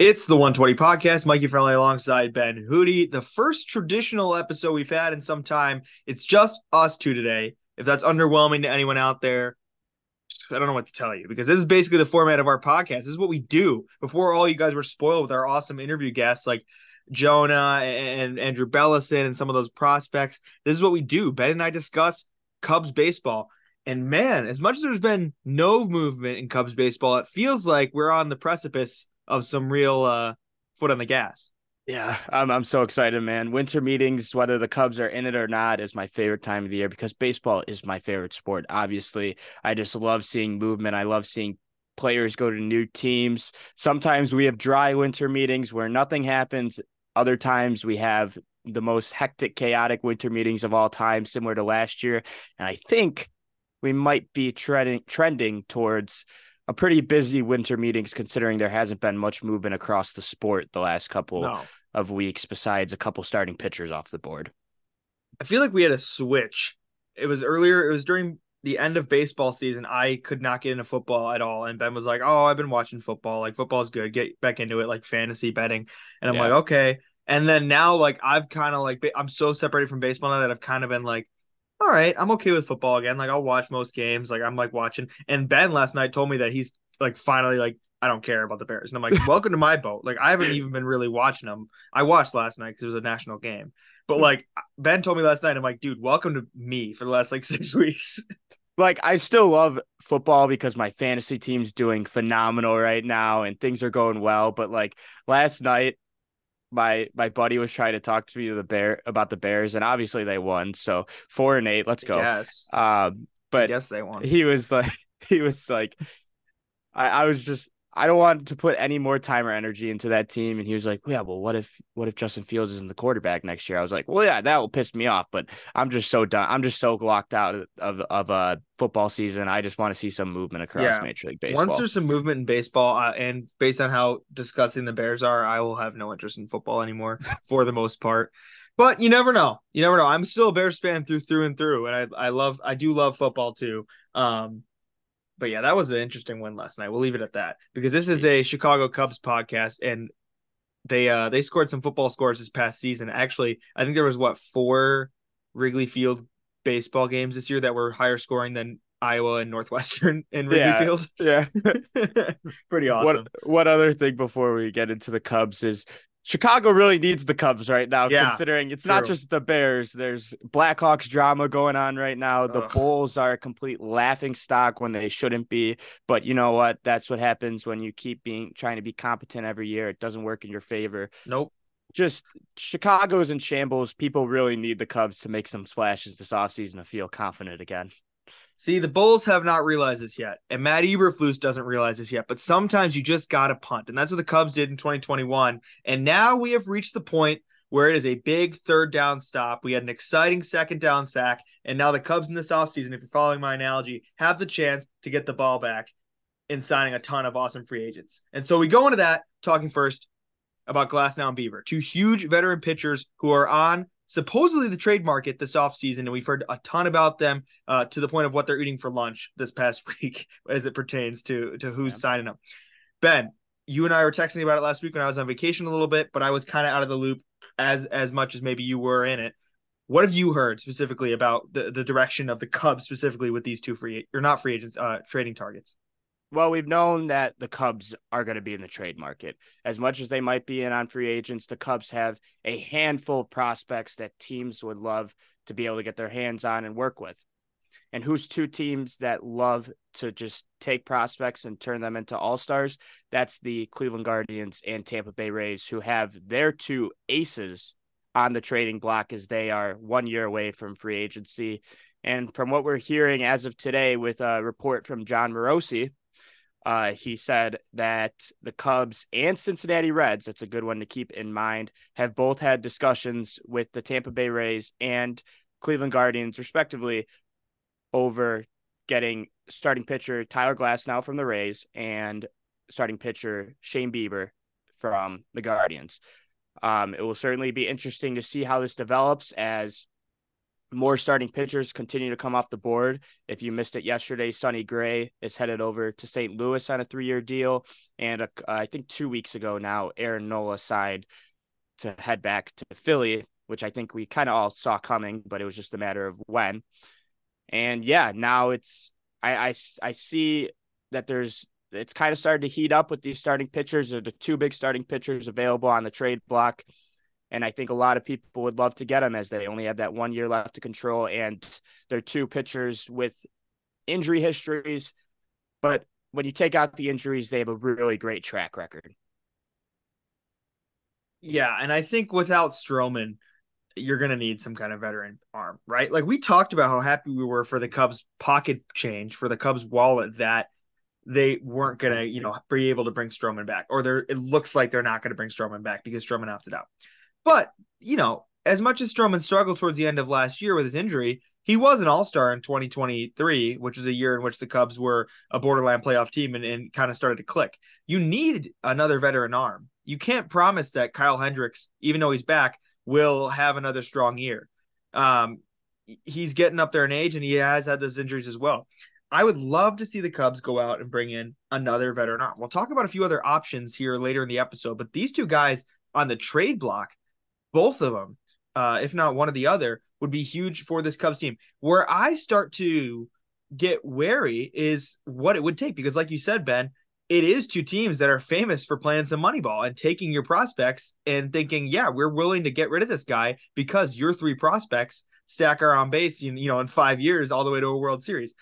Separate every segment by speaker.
Speaker 1: It's the 120 podcast. Mikey Friendly alongside Ben Hootie. The first traditional episode we've had in some time. It's just us two today. If that's underwhelming to anyone out there, I don't know what to tell you because this is basically the format of our podcast. This is what we do. Before all you guys were spoiled with our awesome interview guests like Jonah and Andrew Bellison and some of those prospects. This is what we do. Ben and I discuss Cubs baseball. And man, as much as there's been no movement in Cubs baseball, it feels like we're on the precipice of some real uh, foot on the gas.
Speaker 2: Yeah, I'm I'm so excited, man. Winter meetings, whether the Cubs are in it or not, is my favorite time of the year because baseball is my favorite sport. Obviously, I just love seeing movement. I love seeing players go to new teams. Sometimes we have dry winter meetings where nothing happens. Other times we have the most hectic, chaotic winter meetings of all time, similar to last year. And I think we might be trending trending towards a pretty busy winter meetings considering there hasn't been much movement across the sport the last couple no. of weeks besides a couple starting pitchers off the board.
Speaker 1: I feel like we had a switch. It was earlier, it was during the end of baseball season. I could not get into football at all. And Ben was like, Oh, I've been watching football. Like football's good. Get back into it, like fantasy betting. And I'm yeah. like, okay. And then now, like, I've kind of like, I'm so separated from baseball now that I've kind of been like, all right, I'm okay with football again. Like I'll watch most games. Like I'm like watching. And Ben last night told me that he's like finally like I don't care about the Bears. And I'm like, welcome to my boat. Like I haven't even been really watching them. I watched last night because it was a national game. But hmm. like Ben told me last night, I'm like, dude, welcome to me for the last like six weeks.
Speaker 2: like I still love football because my fantasy team's doing phenomenal right now and things are going well. But like last night, my my buddy was trying to talk to me the bear about the Bears, and obviously they won. So four and eight, let's go.
Speaker 1: Yes.
Speaker 2: Um, but
Speaker 1: yes, they won.
Speaker 2: He was like, he was like, I, I was just I don't want to put any more time or energy into that team. And he was like, Yeah, well, what if what if Justin Fields isn't the quarterback next year? I was like, Well, yeah, that will piss me off, but I'm just so done. I'm just so locked out of of a football season. I just want to see some movement across yeah. Major League Baseball.
Speaker 1: Once there's some movement in baseball, uh, and based on how disgusting the Bears are, I will have no interest in football anymore for the most part. But you never know. You never know. I'm still a Bears fan through through and through, and I I love I do love football too. Um, but yeah, that was an interesting one last night. We'll leave it at that because this is a Chicago Cubs podcast, and they uh they scored some football scores this past season. Actually, I think there was what four Wrigley Field baseball games this year that were higher scoring than Iowa and Northwestern in Wrigley
Speaker 2: yeah,
Speaker 1: Field.
Speaker 2: Yeah,
Speaker 1: pretty awesome.
Speaker 2: What, what other thing before we get into the Cubs is Chicago really needs the Cubs right now, yeah, considering it's true. not just the Bears. There's Blackhawks drama going on right now. The Ugh. Bulls are a complete laughing stock when they shouldn't be. But you know what? That's what happens when you keep being trying to be competent every year. It doesn't work in your favor.
Speaker 1: Nope.
Speaker 2: Just Chicago's in shambles. People really need the Cubs to make some splashes this offseason to feel confident again.
Speaker 1: See, the Bulls have not realized this yet, and Matt Eberflus doesn't realize this yet. But sometimes you just got to punt, and that's what the Cubs did in 2021. And now we have reached the point where it is a big third down stop. We had an exciting second down sack, and now the Cubs in this offseason, if you're following my analogy, have the chance to get the ball back in signing a ton of awesome free agents. And so we go into that talking first about Glasnow and Bieber, two huge veteran pitchers who are on supposedly the trade market this offseason, and we've heard a ton about them uh, to the point of what they're eating for lunch this past week as it pertains to to who's yeah. signing them. Ben, you and I were texting about it last week when I was on vacation a little bit, but I was kind of out of the loop as as much as maybe you were in it. What have you heard specifically about the, the direction of the Cubs specifically with these two free or not free agents uh, trading targets?
Speaker 2: Well, we've known that the Cubs are going to be in the trade market. As much as they might be in on free agents, the Cubs have a handful of prospects that teams would love to be able to get their hands on and work with. And who's two teams that love to just take prospects and turn them into all stars? That's the Cleveland Guardians and Tampa Bay Rays, who have their two aces on the trading block as they are one year away from free agency. And from what we're hearing as of today, with a report from Jon Morosi, uh, he said that the Cubs and Cincinnati Reds, that's a good one to keep in mind, have both had discussions with the Tampa Bay Rays and Cleveland Guardians, respectively, over getting starting pitcher Tyler Glasnow from the Rays and starting pitcher Shane Bieber from the Guardians. Um, it will certainly be interesting to see how this develops as more starting pitchers continue to come off the board. If you missed it yesterday, Sonny Gray is headed over to St. Louis on a three-year deal, and I think two weeks ago now, Aaron Nola signed to head back to Philly, which I think we kind of all saw coming, but it was just a matter of when. And yeah, now it's I I, I see that there's it's kind of started to heat up with these starting pitchers. Are the two big starting pitchers available on the trade block. And I think a lot of people would love to get them as they only have that one year left to control. And they're two pitchers with injury histories. But when you take out the injuries, they have a really great track record.
Speaker 1: Yeah. And I think without Stroman, you're going to need some kind of veteran arm, right? Like we talked about how happy we were for the Cubs pocket change, for the Cubs wallet that they weren't going to, you know, be able to bring Stroman back, or they're, it looks like they're not going to bring Stroman back because Stroman opted out. But, you know, as much as Stroman struggled towards the end of last year with his injury, he was an all star in 2023, which was a year in which the Cubs were a borderline playoff team and, and kind of started to click. You need another veteran arm. You can't promise that Kyle Hendricks, even though he's back, will have another strong year. Um, he's getting up there in age and he has had those injuries as well. I would love to see the Cubs go out and bring in another veteran arm. We'll talk about a few other options here later in the episode, but these two guys on the trade block both of them, uh, if not one or the other, would be huge for this Cubs team. Where I start to get wary is what it would take because, like you said, Ben, it is two teams that are famous for playing some money ball and taking your prospects and thinking, yeah, we're willing to get rid of this guy because your three prospects stack are on base, you know, in five years all the way to a World Series.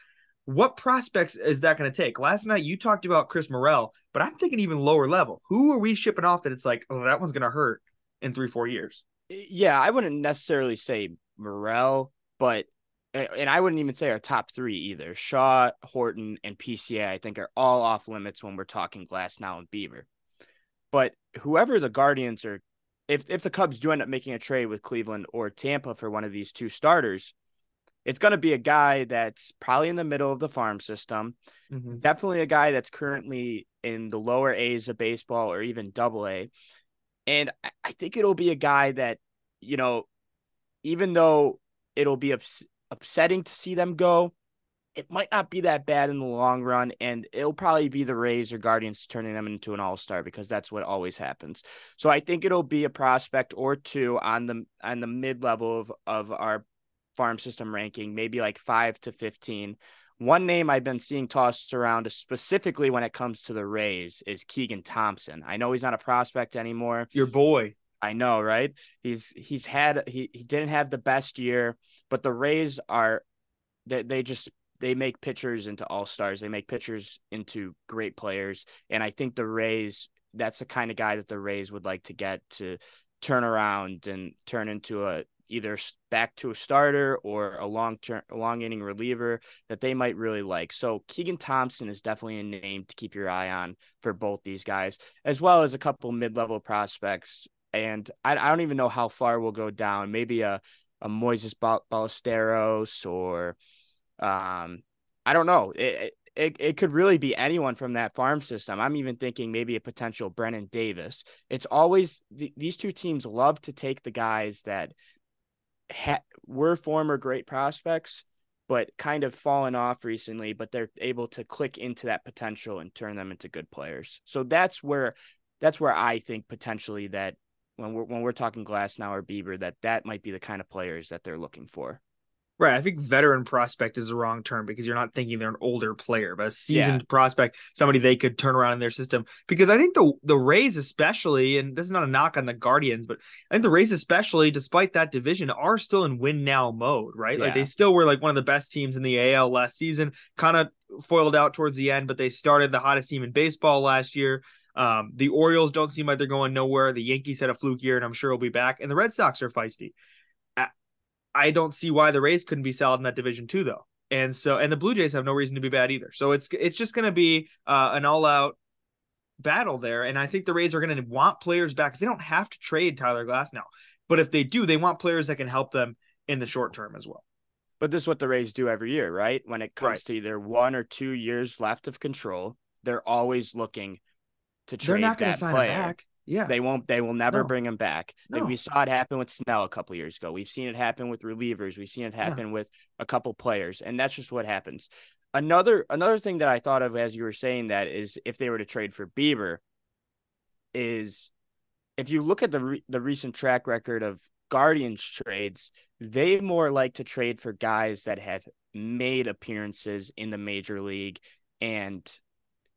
Speaker 1: What prospects is that going to take? Last night you talked about Chris Morel, but I'm thinking even lower level. Who are we shipping off that it's like, oh, that one's going to hurt? In three, four years.
Speaker 2: Yeah, I wouldn't necessarily say Morel, but and I wouldn't even say our top three either. Shaw, Horton, and PCA, I think, are all off limits when we're talking Glasnow and Bieber. But whoever the Guardians are, if if the Cubs do end up making a trade with Cleveland or Tampa for one of these two starters, it's going to be a guy that's probably in the middle of the farm system. Mm-hmm. Definitely a guy that's currently in the lower A's of baseball or even double A. And I think it'll be a guy that, you know, even though it'll be ups- upsetting to see them go, it might not be that bad in the long run. And it'll probably be the Rays or Guardians turning them into an all star because that's what always happens. So I think it'll be a prospect or two on the on the mid level of, of our farm system ranking, maybe like five to 15, one name I've been seeing tossed around, specifically when it comes to the Rays, is Keegan Thompson. I know he's not a prospect anymore.
Speaker 1: Your boy.
Speaker 2: I know, right? He's he's had he, he didn't have the best year, but the Rays are they, they just they make pitchers into all stars. They make pitchers into great players. And I think the Rays, that's the kind of guy that the Rays would like to get to turn around and turn into a either back to a starter or a long term, long inning reliever that they might really like. So Keegan Thompson is definitely a name to keep your eye on for both these guys, as well as a couple mid level prospects. And I, I don't even know how far we'll go down. Maybe a a Moises Ballesteros or um I don't know. It, it, it could really be anyone from that farm system. I'm even thinking maybe a potential Brennen Davis. It's always th- these two teams love to take the guys that ha- were former great prospects, but kind of fallen off recently, but they're able to click into that potential and turn them into good players. So that's where that's where I think potentially that when we're when we're talking Glasnow or Bieber, that that might be the kind of players that they're looking for.
Speaker 1: Right. I think veteran prospect is the wrong term because you're not thinking they're an older player, but a seasoned yeah. prospect, somebody they could turn around in their system. Because I think the the Rays, especially, and this is not a knock on the Guardians, but I think the Rays, especially, despite that division, are still in win now mode, right? Yeah. Like they still were like one of the best teams in the AL last season, kind of foiled out towards the end, but they started the hottest team in baseball last year. Um, the Orioles don't seem like they're going nowhere. The Yankees had a fluke year, and I'm sure he'll be back. And the Red Sox are feisty. I don't see why the Rays couldn't be solid in that division too, though. And so, and the Blue Jays have no reason to be bad either. So it's it's just going to be uh, an all out battle there. And I think the Rays are going to want players back because they don't have to trade Tyler Glasnow. But if they do, they want players that can help them in the short term as well.
Speaker 2: But this is what the Rays do every year, right? When it comes right. to either one or two years left of control, they're always looking to trade. They're not going to sign player. him back.
Speaker 1: Yeah.
Speaker 2: They won't. They will never
Speaker 1: No.
Speaker 2: bring him back.
Speaker 1: No.
Speaker 2: we saw it happen with Snell a couple years ago. We've seen it happen with relievers. We've seen it happen with a couple players, and that's just what happens. Another another thing that I thought of as you were saying that is if they were to trade for Bieber, is if you look at the re- the recent track record of Guardians trades, they more like to trade for guys that have made appearances in the major league and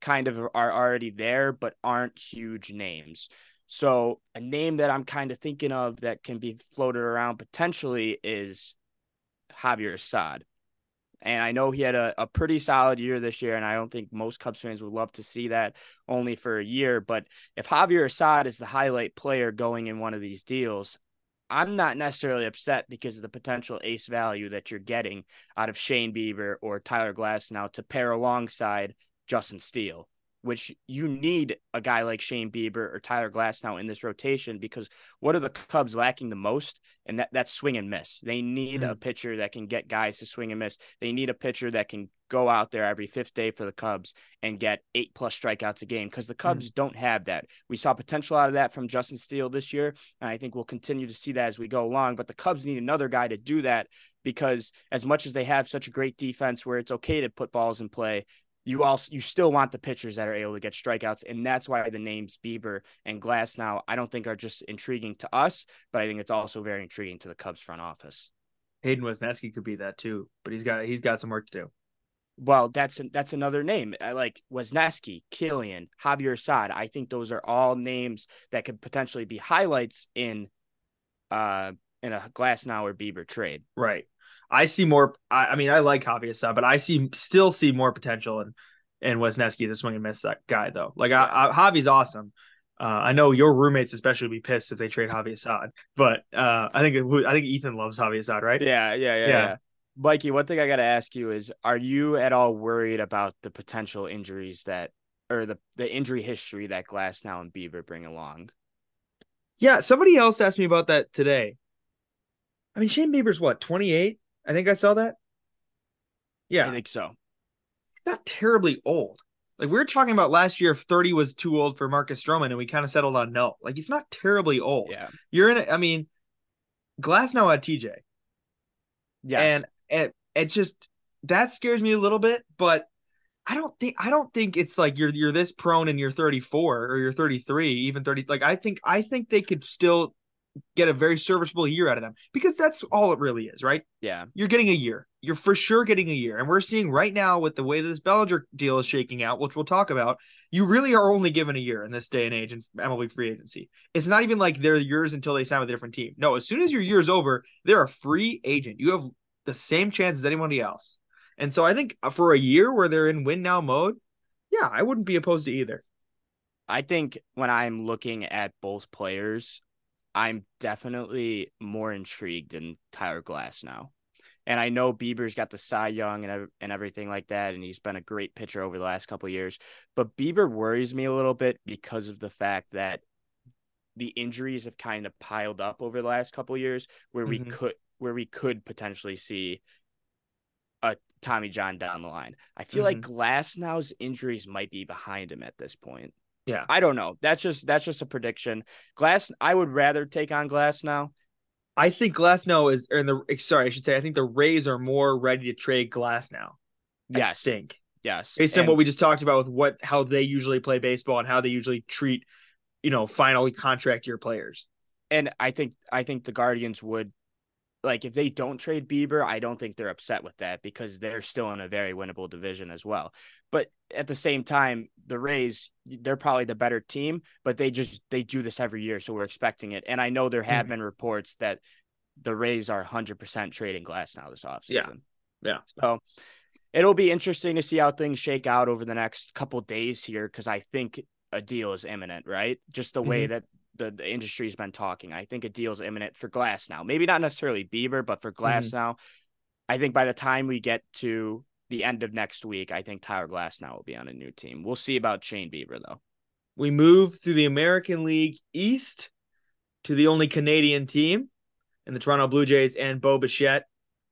Speaker 2: kind of are already there but aren't huge names. So a name that I'm kind of thinking of that can be floated around potentially is Javier Assad. And I know he had a, a pretty solid year this year, and I don't think most Cubs fans would love to see that only for a year. But if Javier Assad is the highlight player going in one of these deals, I'm not necessarily upset because of the potential ace value that you're getting out of Shane Bieber or Tyler Glasnow to pair alongside Justin Steele, which you need a guy like Shane Bieber or Tyler Glasnow in this rotation because what are the Cubs lacking the most? And that, that's swing and miss. They need a hmm. pitcher that can get guys to swing and miss. They need a pitcher that can go out there every fifth day for the Cubs and get eight plus strikeouts a game because the Cubs hmm. don't have that. We saw potential out of that from Justin Steele this year, and I think we'll continue to see that as we go along. But the Cubs need another guy to do that because as much as they have such a great defense where it's okay to put balls in play, you also you still want the pitchers that are able to get strikeouts, and that's why the names Bieber and Glasnow I don't think are just intriguing to us, but I think it's also very intriguing to the Cubs front office.
Speaker 1: Hayden Wesneski could be that too, but he's got he's got some work to do.
Speaker 2: Well, that's that's another name. I like Wesneski, Kilian, Javier Assad. I think those are all names that could potentially be highlights in uh in a Glasnow or Bieber trade.
Speaker 1: Right. I see more. I, I mean, I like Javier Assad, but I see still see more potential in in Wesneski as a swing and miss that guy though. Like I, I, Javi's awesome. Uh, I know your roommates especially would be pissed if they trade Javier Assad, but uh, I think it, I think Ethan loves Javier Assad, right?
Speaker 2: Yeah, yeah, yeah,
Speaker 1: Yeah.
Speaker 2: yeah. Mikey, one thing I got to ask you is are you at all worried about the potential injuries that or the the injury history that Glasnow and Bieber bring along?
Speaker 1: Yeah, somebody else asked me about that today. I mean, Shane Bieber's what, 28? I think I saw that. Yeah,
Speaker 2: I think so.
Speaker 1: not terribly old. Like we were talking about last year, if 30 was too old for Marcus Stroman, and we kind of settled on no. Like he's not terribly old.
Speaker 2: Yeah.
Speaker 1: You're in it. I mean, Glasnow had TJ.
Speaker 2: Yes.
Speaker 1: And it, it's just that scares me a little bit, but I don't think I don't think it's like you're you're this prone and you're 34 or you're 33, even 30. Like I think I think they could still get a very serviceable year out of them because that's all it really is, right?
Speaker 2: yeah.
Speaker 1: You're getting a year. You're for sure getting a year. And we're seeing right now with the way this Bellinger deal is shaking out, which we'll talk about, you really are only given a year in this day and age in MLB free agency. It's not even like they're yours until they sign with a different team. No, as soon as your year's over, they're a free agent. You have the same chance as anybody else. And so I think for a year where they're in win now mode, yeah, I wouldn't be opposed to either.
Speaker 2: I think when I'm looking at both players, I'm definitely more intrigued in Tyler Glasnow. And I know Bieber's got the Cy Young and and everything like that, and he's been a great pitcher over the last couple of years. But Bieber worries me a little bit because of the fact that the injuries have kind of piled up over the last couple of years, where we
Speaker 1: Mhm.
Speaker 2: could where we could potentially see a Tommy John down the line. I feel like Glasnow's injuries might be behind him at this point.
Speaker 1: Yeah.
Speaker 2: I don't know. That's just that's just a prediction. Glass, I would rather take on Glasnow.
Speaker 1: I think Glasnow is or in the eh, sorry, I should say I think the Rays are more ready to trade Glasnow. I
Speaker 2: Yes,
Speaker 1: think.
Speaker 2: yes.
Speaker 1: based on what we just talked about with what how they usually play baseball and how they usually treat you know final contract year players
Speaker 2: and I think I think the Guardians would like if they don't trade Bieber, I don't think they're upset with that because they're still in a very winnable division as well. But at the same time, the Rays, they're probably the better team, but they just they do this every year, so we're expecting it. And I know there have
Speaker 1: Mhm.
Speaker 2: been reports that the Rays are 100% trading Glasnow this offseason.
Speaker 1: Yeah. Yeah.
Speaker 2: So it'll be interesting to see how things shake out over the next couple days here because I think a deal is imminent, right? Just the way
Speaker 1: Mhm.
Speaker 2: that the, the industry's been talking. I think a deal is imminent for Glasnow. Maybe not necessarily Bieber, but for Glass
Speaker 1: Mm-hmm.
Speaker 2: now. I think by the time we get to the end of next week, I think Tyler Glasnow will be on a new team. We'll see about Shane Bieber though.
Speaker 1: we move through the american league east to the only canadian team in the toronto blue jays and bo bichette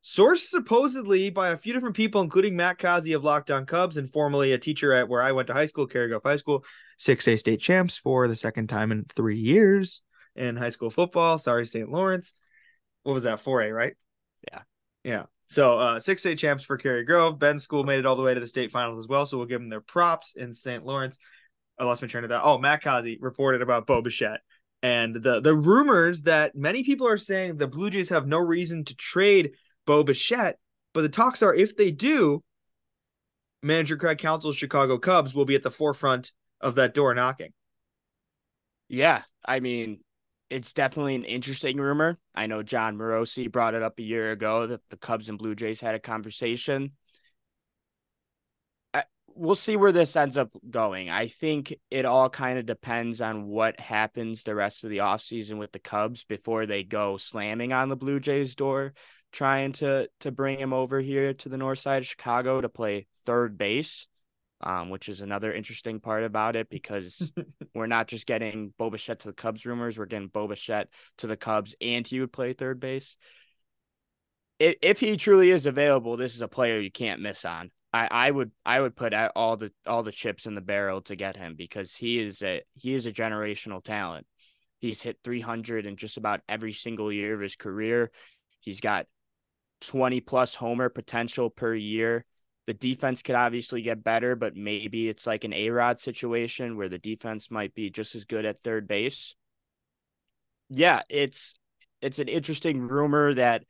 Speaker 1: Sourced supposedly by a few different people, including Matt Kazi of Lockdown Cubs and formerly a teacher at where I went to high school, Cary Grove High School, 6A state champs for the second time in three years in high school football. Sorry, St. Lawrence. What was that? 4A, right?
Speaker 2: Yeah.
Speaker 1: Yeah. So uh, 6A champs for Cary Grove. Ben's school made it all the way to the state finals as well. So we'll give them their props in St. Lawrence. I lost my train of thought. Oh, Matt Kazi reported about Bo Bichette. And the the rumors that many people are saying the Blue Jays have no reason to trade Bo Bichette, but the talks are if they do, manager Craig Counsell's Chicago Cubs will be at the forefront of that door knocking.
Speaker 2: Yeah, I mean, it's definitely an interesting rumor. I know Jon Morosi brought it up a year ago that the Cubs and Blue Jays had a conversation I, we'll see where this ends up going. I think it all kind of depends on what happens the rest of the offseason with the Cubs before they go slamming on the Blue Jays door trying to to bring him over here to the north side of Chicago to play third base. Um, which is another interesting part about it because we're not just getting Bo Bichette to the Cubs rumors, we're getting Bo Bichette to the Cubs and he would play third base. If, if he truly is available, this is a player you can't miss on. I, I would I would put all the all the chips in the barrel to get him because he is a he is a generational talent. He's hit 300 in just about every single year of his career. He's got 20 plus homer potential per year. The defense could obviously get better, but maybe it's like an A Rod situation where the defense might be just as good at third base. Yeah, it's it's an interesting rumor that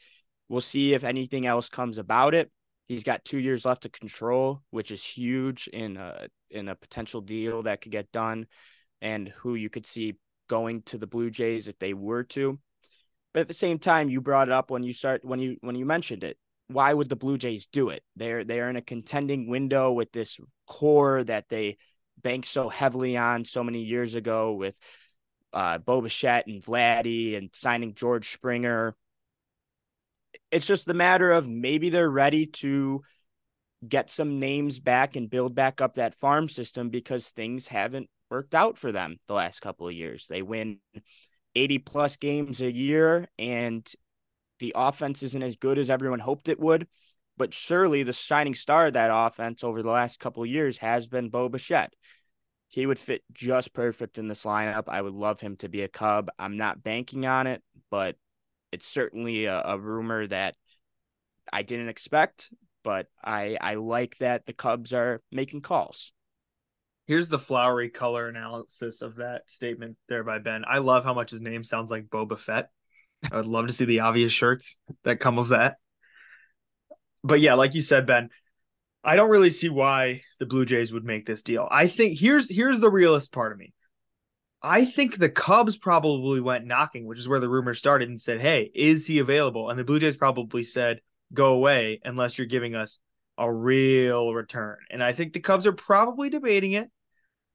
Speaker 2: we'll see if anything else comes about it. He's got two years left to control, which is huge in a in a potential deal that could get done, and who you could see going to the Blue Jays if they were to. But at the same time, you brought it up when you start when you when you mentioned it. Why would the Blue Jays do it? They're they're in a contending window with this core that they banked so heavily on so many years ago with uh, Bo Bichette and Vladdy and signing George Springer it's just the matter of maybe they're ready to get some names back and build back up that farm system because things haven't worked out for them the last couple of years. They win 80 plus games a year and the offense isn't as good as everyone hoped it would. But surely the shining star of that offense over the last couple years has been Bo Bichette. He would fit just perfect in this lineup. I would love him to be a Cub. I'm not banking on it, but it's certainly a, a rumor that I didn't expect, but I I like that the Cubs are making calls.
Speaker 1: Here's the flowery color analysis of that statement there by Ben. I love how much his name sounds like Boba Fett. I would love to see the obvious shirts that come of that. But yeah, like you said, Ben, I don't really see why the Blue Jays would make this deal. I think here's here's the realist part of me. I think the Cubs probably went knocking, which is where the rumor started, and said, "Hey, is he available?" And the Blue Jays probably said, "Go away unless you're giving us a real return." And I think the Cubs are probably debating it.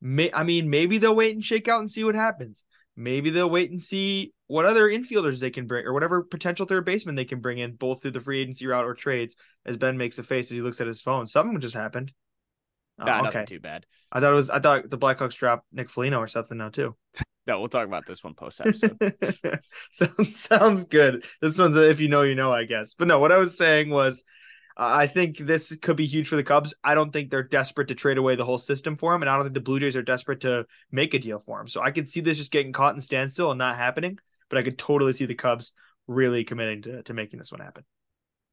Speaker 1: May, I mean, maybe they'll wait and shake out and see what happens. Maybe they'll wait and see what other infielders they can bring, or whatever potential third baseman they can bring in, both through the free agency route or trades. As Ben makes a face as he looks at his phone, something just happened.
Speaker 2: Oh, nah, uh, okay. nothing too bad.
Speaker 1: I thought it was. I thought the Blackhawks dropped Nick Foligno or something now too.
Speaker 2: no, we'll talk about this one post episode.
Speaker 1: sounds sounds good. This one's a, if you know, you know, I guess. But no, what I was saying was, uh, I think this could be huge for the Cubs. I don't think they're desperate to trade away the whole system for him, and I don't think the Blue Jays are desperate to make a deal for him. So I could see this just getting caught in standstill and not happening. But I could totally see the Cubs really committing to to making this one happen.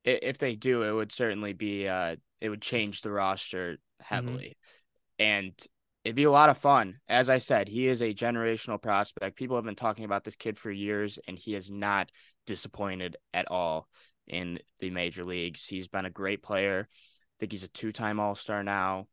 Speaker 2: If they do, it would certainly be. Uh, it would change the roster Mm-hmm. heavily. Mm-hmm. And it'd be a lot of fun. As I said, he is a generational prospect. People have been talking about this kid for years, and he has not disappointed at all in the major leagues. He's been a great player. I think he's a two-time All-Star now.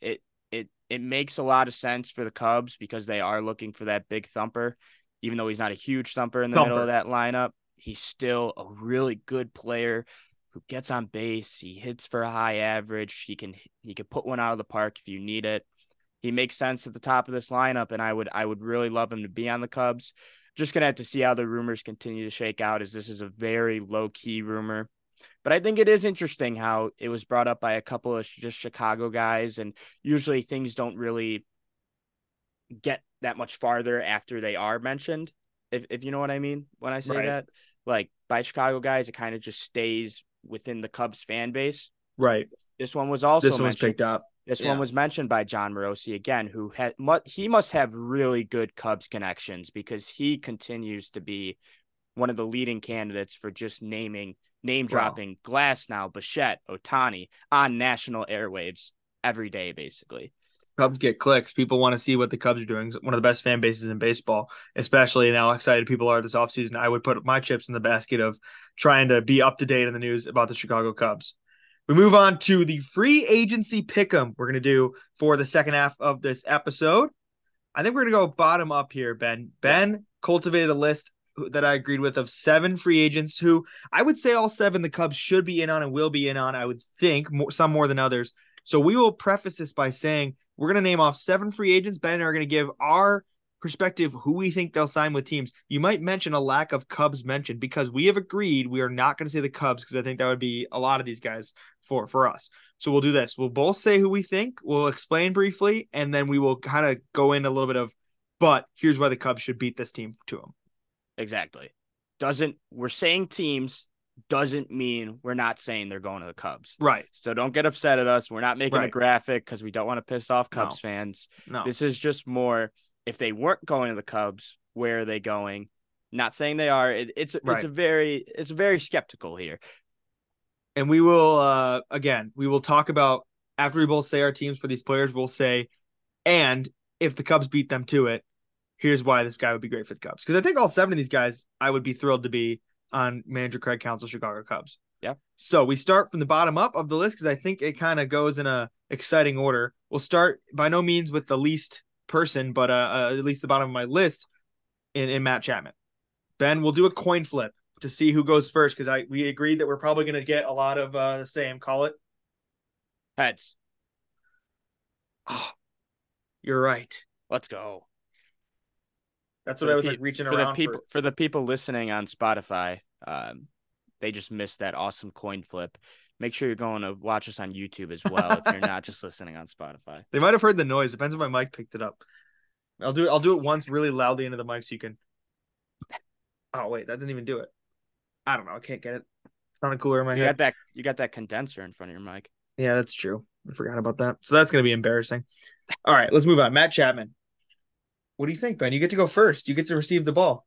Speaker 2: It it it makes a lot of sense for the Cubs because they are looking for that big thumper. Even though he's not a huge thumper in the thumper. middle of that lineup, he's still a really good player who gets on base. He hits for a high average. He can he can put one out of the park if you need it. He makes sense at the top of this lineup, and I would I would really love him to be on the Cubs. Just gonna have to see how the rumors continue to shake out, as this is a very low key rumor. But I think it is interesting how it was brought up by a couple of just Chicago guys, and usually things don't really get that much farther after they are mentioned. If if you know what I mean when I say right. that. like by Chicago guys, it kind of just stays within the Cubs fan base.
Speaker 1: Right.
Speaker 2: This one was also
Speaker 1: this one was picked up.
Speaker 2: This
Speaker 1: Yeah.
Speaker 2: one was mentioned by Jon Morosi again, who had he must have really good Cubs connections because he continues to be one of the leading candidates for just naming, name dropping Glasnow, Bichette, Ohtani on national airwaves every day, basically.
Speaker 1: Cubs get clicks. People want to see what the Cubs are doing. It's one of the best fan bases in baseball, especially in how excited people are this offseason. I would put my chips in the basket of trying to be up to date in the news about the Chicago Cubs. We move on to the free agency pick'em we're to do for the second half of this episode. I think we're to go bottom up here, Ben. Ben cultivated a list that I agreed with of seven free agents who I would say all seven the Cubs should be in on and will be in on. I would think more, some more than others. So we will preface this by saying we're going to name off seven free agents. Ben and I are going to give our perspective who we think they'll sign with teams. You might mention a lack of Cubs mentioned because we have agreed we are not going to say the Cubs because I think that would be a lot of these guys for for us. So we'll do this. We'll both say who we think. We'll explain briefly, and then we will kind of go in a little bit of. But here's why the Cubs should beat this team to them.
Speaker 2: Exactly. Doesn't we're saying teams doesn't mean we're not saying they're going to the Cubs.
Speaker 1: Right.
Speaker 2: So don't get upset at us. We're not making a graphic because we don't want to piss off
Speaker 1: No.
Speaker 2: Cubs fans.
Speaker 1: No.
Speaker 2: This is just more if they weren't going to the Cubs, where are they going? Not saying they are. It, it's
Speaker 1: Right.
Speaker 2: it's a very it's very skeptical here.
Speaker 1: and we will uh again we will talk about after we both say our teams for these players we'll say and if the cubs beat them to it here's why this guy would be great for the cubs because i think all seven of these guys i would be thrilled to be on manager craig Counsell chicago cubs
Speaker 2: Yeah.
Speaker 1: so we start from the bottom up of the list because i think it kind of goes in a exciting order we'll start by no means with the least person but uh, uh at least the bottom of my list in, in matt chapman ben we'll do a coin flip to see who goes first because I we agreed that we're probably going to get a lot of uh, the same. Call it.
Speaker 2: Heads.
Speaker 1: Oh, you're right.
Speaker 2: Let's go.
Speaker 1: That's
Speaker 2: For
Speaker 1: what I was
Speaker 2: pe-
Speaker 1: like reaching
Speaker 2: for
Speaker 1: around
Speaker 2: the people
Speaker 1: for.
Speaker 2: for the people listening on Spotify. Um, they just missed that awesome coin flip. Make sure you're going to watch us on YouTube as well if you're not just listening on Spotify.
Speaker 1: They might have heard the noise. Depends if my mic picked it up. I'll do it. I'll do it once really loudly into the mic so you can. Oh wait, that didn't even do it. I don't know. I can't get it. It sounded cooler in my
Speaker 2: You
Speaker 1: head.
Speaker 2: got that you got that condenser in front of your mic.
Speaker 1: Yeah, that's true. I forgot about that. So that's going to be embarrassing. All right, let's move on. Matt Chapman. What do you think, Ben? You get to go first. You get to receive the ball.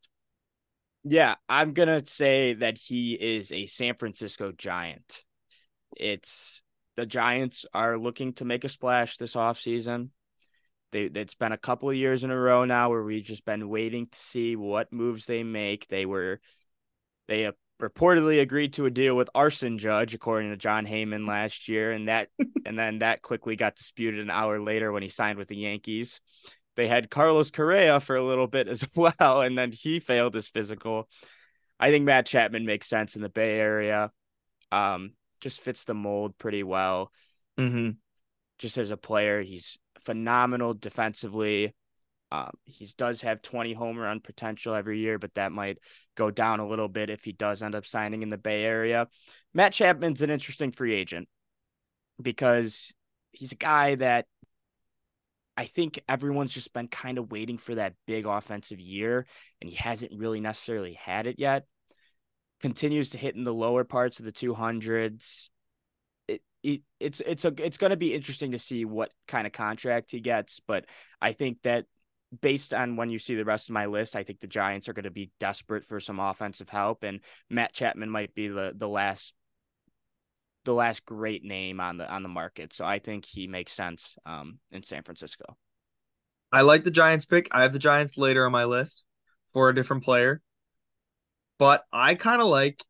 Speaker 2: Yeah, I'm gonna say that he is a San Francisco Giant. It's the Giants are looking to make a splash this offseason. They it's been a couple of years in a row now where we've just been waiting to see what moves they make. They were they reportedly agreed to a deal with Aaron Judge, according to Jon Heyman last year, and that and then that quickly got disputed an hour later when he signed with the Yankees. They had Carlos Correa for a little bit as well, and then he failed his physical. I think Matt Chapman makes sense in the Bay Area. Um, just fits the mold pretty well.
Speaker 1: Mm-hmm.
Speaker 2: Just as a player, he's phenomenal defensively. Um, he does have 20 home run potential every year, but that might go down a little bit if he does end up signing in the Bay Area. Matt Chapman's an interesting free agent because he's a guy that I think everyone's just been kind of waiting for that big offensive year, and he hasn't really necessarily had it yet. Continues to hit in the lower parts of the 200s. It, it it's it's a it's going to be interesting to see what kind of contract he gets, but I think that based on when you see the rest of my list, I think the Giants are going to be desperate for some offensive help, and Matt Chapman might be the the last the last great name on the on the market. So I think he makes sense um, in San Francisco.
Speaker 1: I like the Giants pick. I have the Giants later on my list for a different player. But I kind of like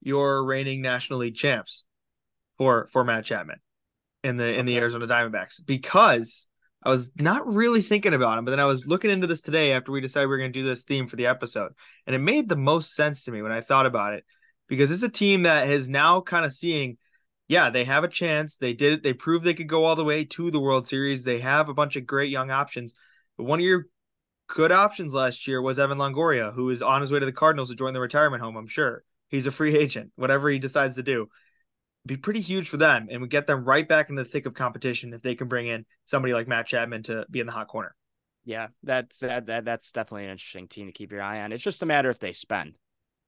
Speaker 1: your reigning National League champs for for Matt Chapman in the in the Arizona Diamondbacks because I was not really thinking about him, but then I was looking into this today after we decided we are going to do this theme for the episode, and it made the most sense to me when I thought about it because it's a team that is now kind of seeing yeah, they have a chance. They did it. They proved they could go all the way to the World Series. They have a bunch of great young options. But one of your good options last year was Evan Longoria, who is on his way to the Cardinals to join the retirement home, I'm sure. He's a free agent, whatever he decides to do. Be pretty huge for them and would get them right back in the thick of competition if they can bring in somebody like Matt Chapman to be in the hot corner.
Speaker 2: Yeah, that's that, that that's definitely an interesting team to keep your eye on. It's just a matter if they spend.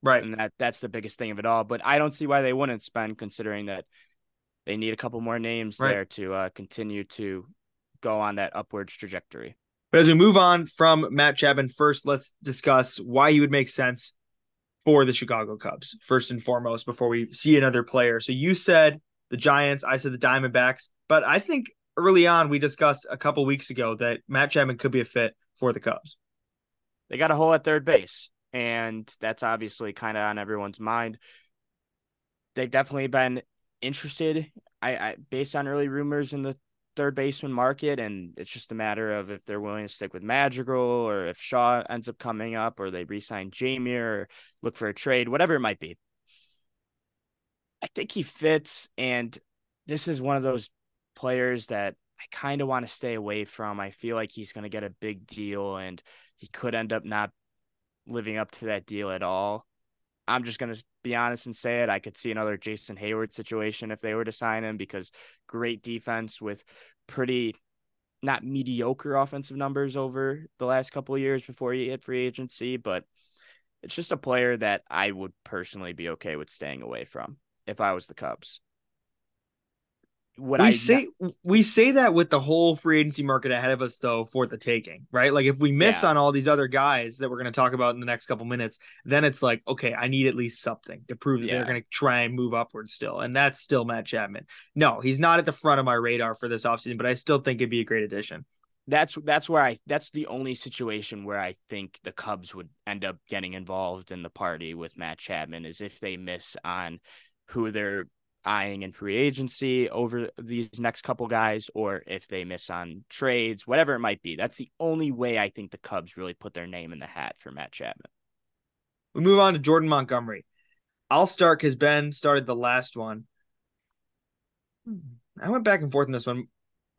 Speaker 1: Right.
Speaker 2: And that that's the biggest thing of it all. But I don't see why they wouldn't spend considering that they need a couple more names
Speaker 1: Right.
Speaker 2: there to uh, continue to go on that upwards trajectory.
Speaker 1: But as we move on from Matt Chapman, first let's discuss why he would make sense for the Chicago Cubs, first and foremost, before we see another player. So you said the Giants, I said the Diamondbacks, but I think early on we discussed a couple weeks ago that Matt Chapman could be a fit for the Cubs.
Speaker 2: They got a hole at third base, and that's obviously kind of on everyone's mind. They've definitely been interested. I, I based on early rumors in the third baseman market, and it's just a matter of if they're willing to stick with Madrigal or if Shaw ends up coming up or they re-sign Jamie or look for a trade, whatever it might be. I think he fits, and this is one of those players that I kind of want to stay away from. I feel like he's going to get a big deal, and he could end up not living up to that deal at all. I'm just going to be honest and say it. I could see another Jason Heyward situation if they were to sign him because great defense with pretty not mediocre offensive numbers over the last couple of years before he hit free agency, but it's just a player that I would personally be okay with staying away from if I was the Cubs. Would
Speaker 1: we
Speaker 2: I
Speaker 1: say we say that with the whole free agency market ahead of us though for the taking, right? Like if we miss
Speaker 2: Yeah.
Speaker 1: on all these other guys that we're going to talk about in the next couple minutes, then it's like, okay, I need at least something to prove that they're going to try and move upward still. And that's still Matt Chapman. No, he's not at the front of my radar for this offseason, but I still think it'd be a great addition.
Speaker 2: that's that's where I that's the only situation where I think the Cubs would end up getting involved in the party with Matt Chapman is if they miss on who they're eyeing in free agency over these next couple guys or if they miss on trades, whatever it might be. That's the only way I think the Cubs really put their name in the hat for Matt Chapman.
Speaker 1: We move on to Jordan Montgomery. I'll start because Ben started the last one. Hmm, I went back and forth in this one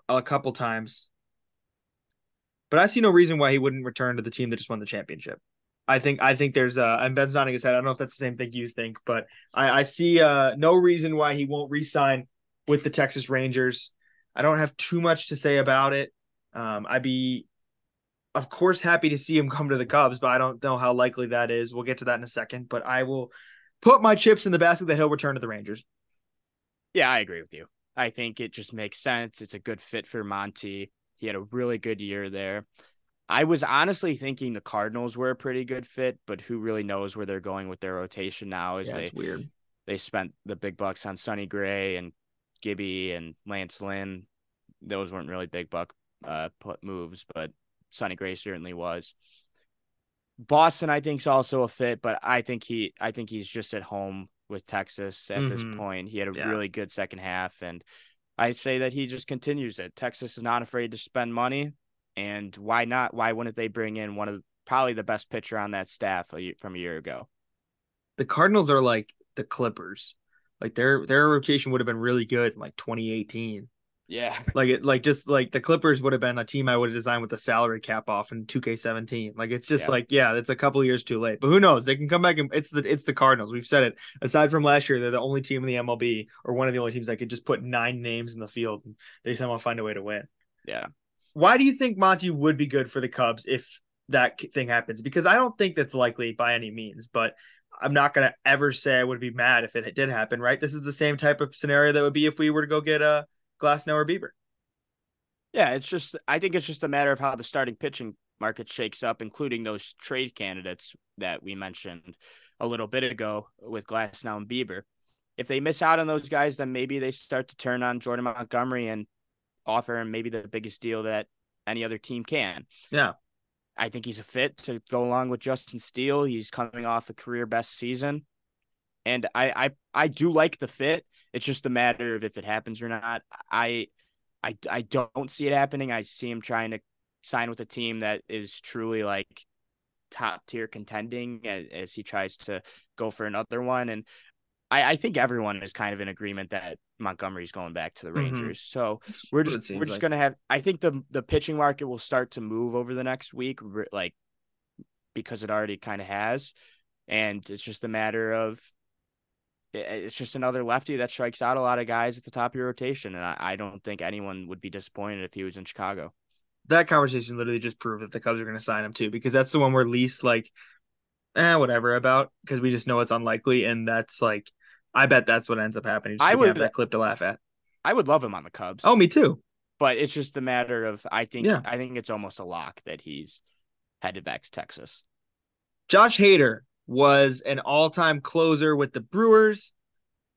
Speaker 1: a couple times, but I see no reason why he wouldn't return to the team that just won the championship. I think I think there's uh and nodding his head. I don't know if that's the same thing you think, but I, I see uh no reason why he won't re-sign with the Texas Rangers. I don't have too much to say about it. Um, I'd be of course happy to see him come to the Cubs, but I don't know how likely that is. We'll get to that in a second, but I will put my chips in the basket that he'll return to the Rangers.
Speaker 2: Yeah, I agree with you. I think it just makes sense. It's a good fit for Monty. He had a really good year there. I was honestly thinking the Cardinals were a pretty good fit, but who really knows where they're going with their rotation now Is
Speaker 1: Yeah,
Speaker 2: they
Speaker 1: weird.
Speaker 2: they spent the big bucks on Sonny Gray and Gibby and Lance Lynn. Those weren't really big buck uh put moves, but Sonny Gray certainly was. Boston, I think, is also a fit, but I think he I think he's just at home with Texas at this
Speaker 1: Mhm.
Speaker 2: point. He had a
Speaker 1: Yeah.
Speaker 2: really good second half, and I say that he just continues it. Texas is not afraid to spend money, and why not? Why wouldn't they bring in one of probably the best pitcher on that staff a, from a year ago?
Speaker 1: The Cardinals are like the Clippers. Like their their rotation would have been really good in like 2018.
Speaker 2: Yeah,
Speaker 1: Like it like just like the Clippers would have been a team I would have designed with the salary cap off in 2K17. Like it's just
Speaker 2: Yeah.
Speaker 1: like yeah, it's a couple years too late. But who knows? They can come back and it's the it's the Cardinals. We've said it. Aside from last year, they're the only team in the MLB or one of the only teams that could just put nine names in the field and they somehow find a way to win.
Speaker 2: yeah.
Speaker 1: Why do you think Monty would be good for the Cubs if that thing happens? Because I don't think that's likely by any means, but I'm not going to ever say I would be mad if it did happen, right? This is the same type of scenario that would be if we were to go get uh, a Glass or Bieber.
Speaker 2: Yeah, it's just I think it's just a matter of how the starting pitching market shakes up, including those trade candidates that we mentioned a little bit ago with Glasnow and Bieber. If they miss out on those guys, then maybe they start to turn on Jordan Montgomery and offer him maybe the biggest deal that any other team can.
Speaker 1: Yeah.
Speaker 2: I think he's a fit to go along with Justin Steele. He's coming off a career best season. And I, I I do like the fit. It's just a matter of if it happens or not. I I I don't see it happening. I see him trying to sign with a team that is truly like top tier contending as, as he tries to go for another one. And I, I think everyone is kind of in agreement that Montgomery's going back to the
Speaker 1: Mhm.
Speaker 2: Rangers. So we're just we're just
Speaker 1: like.
Speaker 2: gonna have. I think the the pitching market will start to move over the next week, like because it already kind of has, and it's just a matter of it's just another lefty that strikes out a lot of guys at the top of your rotation, and I, I don't think anyone would be disappointed if he was in Chicago.
Speaker 1: That conversation literally just proved that the Cubs are going to sign him too, because that's the one we're least like eh, whatever about because we just know it's unlikely, and that's like, I bet that's what ends up happening.
Speaker 2: I
Speaker 1: would have that clip to laugh at.
Speaker 2: I would love him on the Cubs.
Speaker 1: Oh, me too.
Speaker 2: but it's just a matter of I think
Speaker 1: Yeah.
Speaker 2: I think it's almost a lock that he's headed back to Texas.
Speaker 1: Josh Hader was an all-time closer with the Brewers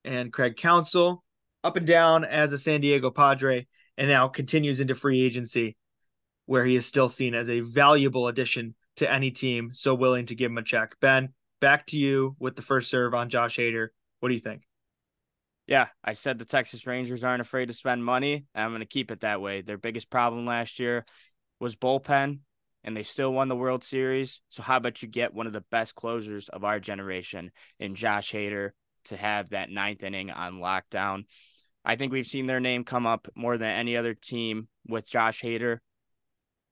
Speaker 1: and Craig Counsell, up and down as a San Diego Padre, and now continues into free agency, where he is still seen as a valuable addition to any team so willing to give him a check. Ben, back to you with the first serve on Josh Hader. What do you think?
Speaker 2: Yeah, I said the Texas Rangers aren't afraid to spend money. I'm going to keep it that way. Their biggest problem last year was bullpen, and they still won the World Series. So how about you get one of the best closers of our generation in Josh Hader to have that ninth inning on lockdown? I think we've seen their name come up more than any other team with Josh Hader,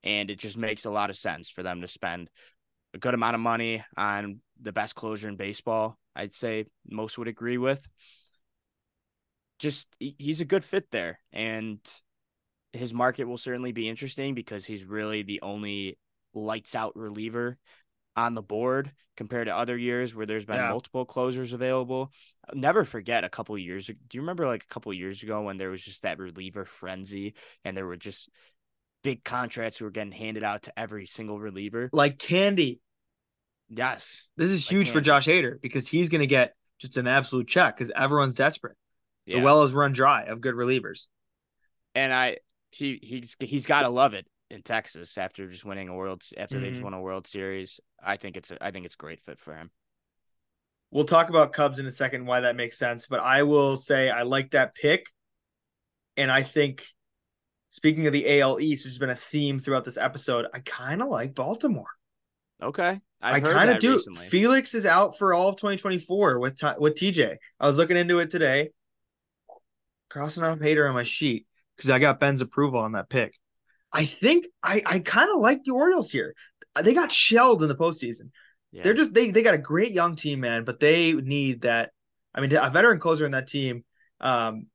Speaker 2: and it just makes a lot of sense for them to spend a good amount of money on the best closer in baseball. I'd say most would agree with just he's a good fit there and his market will certainly be interesting because he's really the only lights out reliever on the board compared to other years where there's been
Speaker 1: Yeah.
Speaker 2: multiple closers available. I'll never forget a couple of years. Do you remember like a couple of years ago when there was just that reliever frenzy and there were just big contracts who were getting handed out to every single reliever?
Speaker 1: Like candy.
Speaker 2: Yes.
Speaker 1: This is huge for. Josh Hader because he's going to get just an absolute check because everyone's desperate.
Speaker 2: Yeah.
Speaker 1: The well is run dry of good relievers.
Speaker 2: and I he he's he's got to love it in Texas after just winning a world after they just
Speaker 1: Mhm.
Speaker 2: won a World Series. I think it's a, I think it's a great fit for him.
Speaker 1: We'll talk about Cubs in a second, why that makes sense. But I will say I like that pick. And I think, speaking of the AL East, which has been a theme throughout this episode, I kind of like Baltimore.
Speaker 2: Okay,
Speaker 1: i
Speaker 2: I've heard
Speaker 1: kind of do.
Speaker 2: recently.
Speaker 1: Felix is out for all of 2024 with T- with TJ. I was looking into it today, crossing off Hader on my sheet because I got Ben's approval on that pick. I think I, I kind of like the Orioles here. They got shelled in the postseason.
Speaker 2: yeah.
Speaker 1: They're just they they got a great young team, man, but they need that. I mean, a veteran closer in that team um,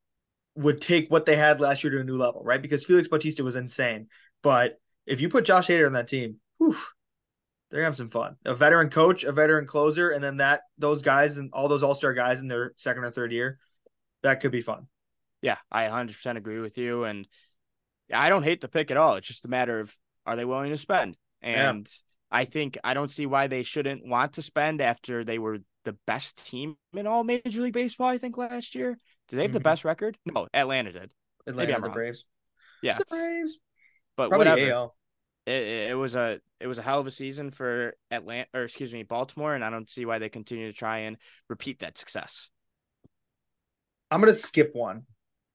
Speaker 1: would take what they had last year to a new level, right? Because Felix Bautista was insane, but if you put Josh Hader on that team, whew, they're gonna have some fun. A veteran coach, a veteran closer, and then that those guys and all those all star guys in their second or third year, that could be fun.
Speaker 2: yeah, I 100% agree with you, and I don't hate the pick at all. It's just a matter of are they willing to spend,
Speaker 1: Yeah.
Speaker 2: and I think I don't see why they shouldn't want to spend after they were the best team in all Major League Baseball. I think last year, did they have the
Speaker 1: Mhm.
Speaker 2: best record? No, Atlanta did,
Speaker 1: Atlanta,
Speaker 2: I'm
Speaker 1: the
Speaker 2: wrong.
Speaker 1: Braves,
Speaker 2: Yeah.
Speaker 1: the Braves,
Speaker 2: but
Speaker 1: probably
Speaker 2: whatever.
Speaker 1: AL.
Speaker 2: It, it was a it was a hell of a season for Atlanta or excuse me Baltimore, and I don't see why they continue to try and repeat that success.
Speaker 1: I'm gonna skip one.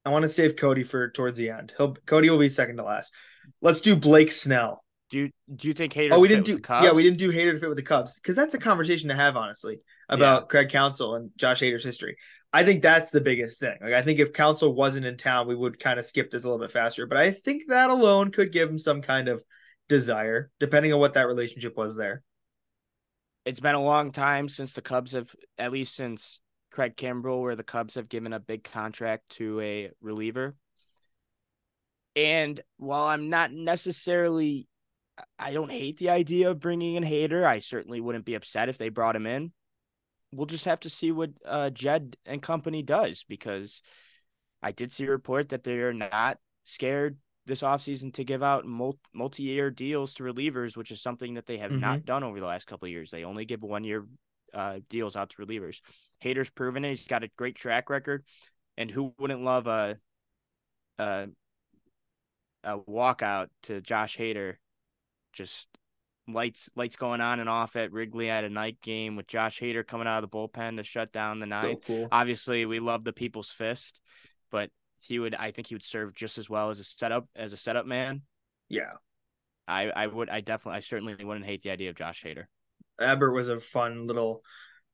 Speaker 1: I want to save Cody for towards the end. He'll Cody will be second to last. Let's do Blake Snell.
Speaker 2: Do you do you think haters?
Speaker 1: Oh, we
Speaker 2: fit
Speaker 1: didn't do
Speaker 2: the Cubs?
Speaker 1: yeah, we didn't do Hader to fit with the Cubs because that's a conversation to have honestly about Craig Counsell and Josh Hader's history. I think that's the biggest thing. Like I think if Counsell wasn't in town, we would kind of skip this a little bit faster. But I think that alone could give him some kind of desire, depending on what that relationship was there.
Speaker 2: It's been a long time since the Cubs have, at least since Craig Kimbrel, where the Cubs have given a big contract to a reliever. And while I'm not necessarily, I don't hate the idea of bringing in Hader. I certainly wouldn't be upset if they brought him in. We'll just have to see what uh, Jed and company does because I did see a report that they're not scared this offseason to give out multi-year deals to relievers, which is something that they have not done over the last couple of years. They only give one-year uh, deals out to relievers. Hader's proven it. He's got a great track record, and who wouldn't love a a, a walkout to Josh Hader? Just lights lights going on and off at Wrigley at a night game with Josh Hader coming out of the bullpen to shut down the
Speaker 1: So
Speaker 2: ninth.
Speaker 1: cool.
Speaker 2: Obviously, we love the people's fist, but he would I think he would serve just as well as a setup as a setup man.
Speaker 1: Yeah.
Speaker 2: I I would I definitely I certainly wouldn't hate the idea of Josh Hader.
Speaker 1: Adbert was a fun little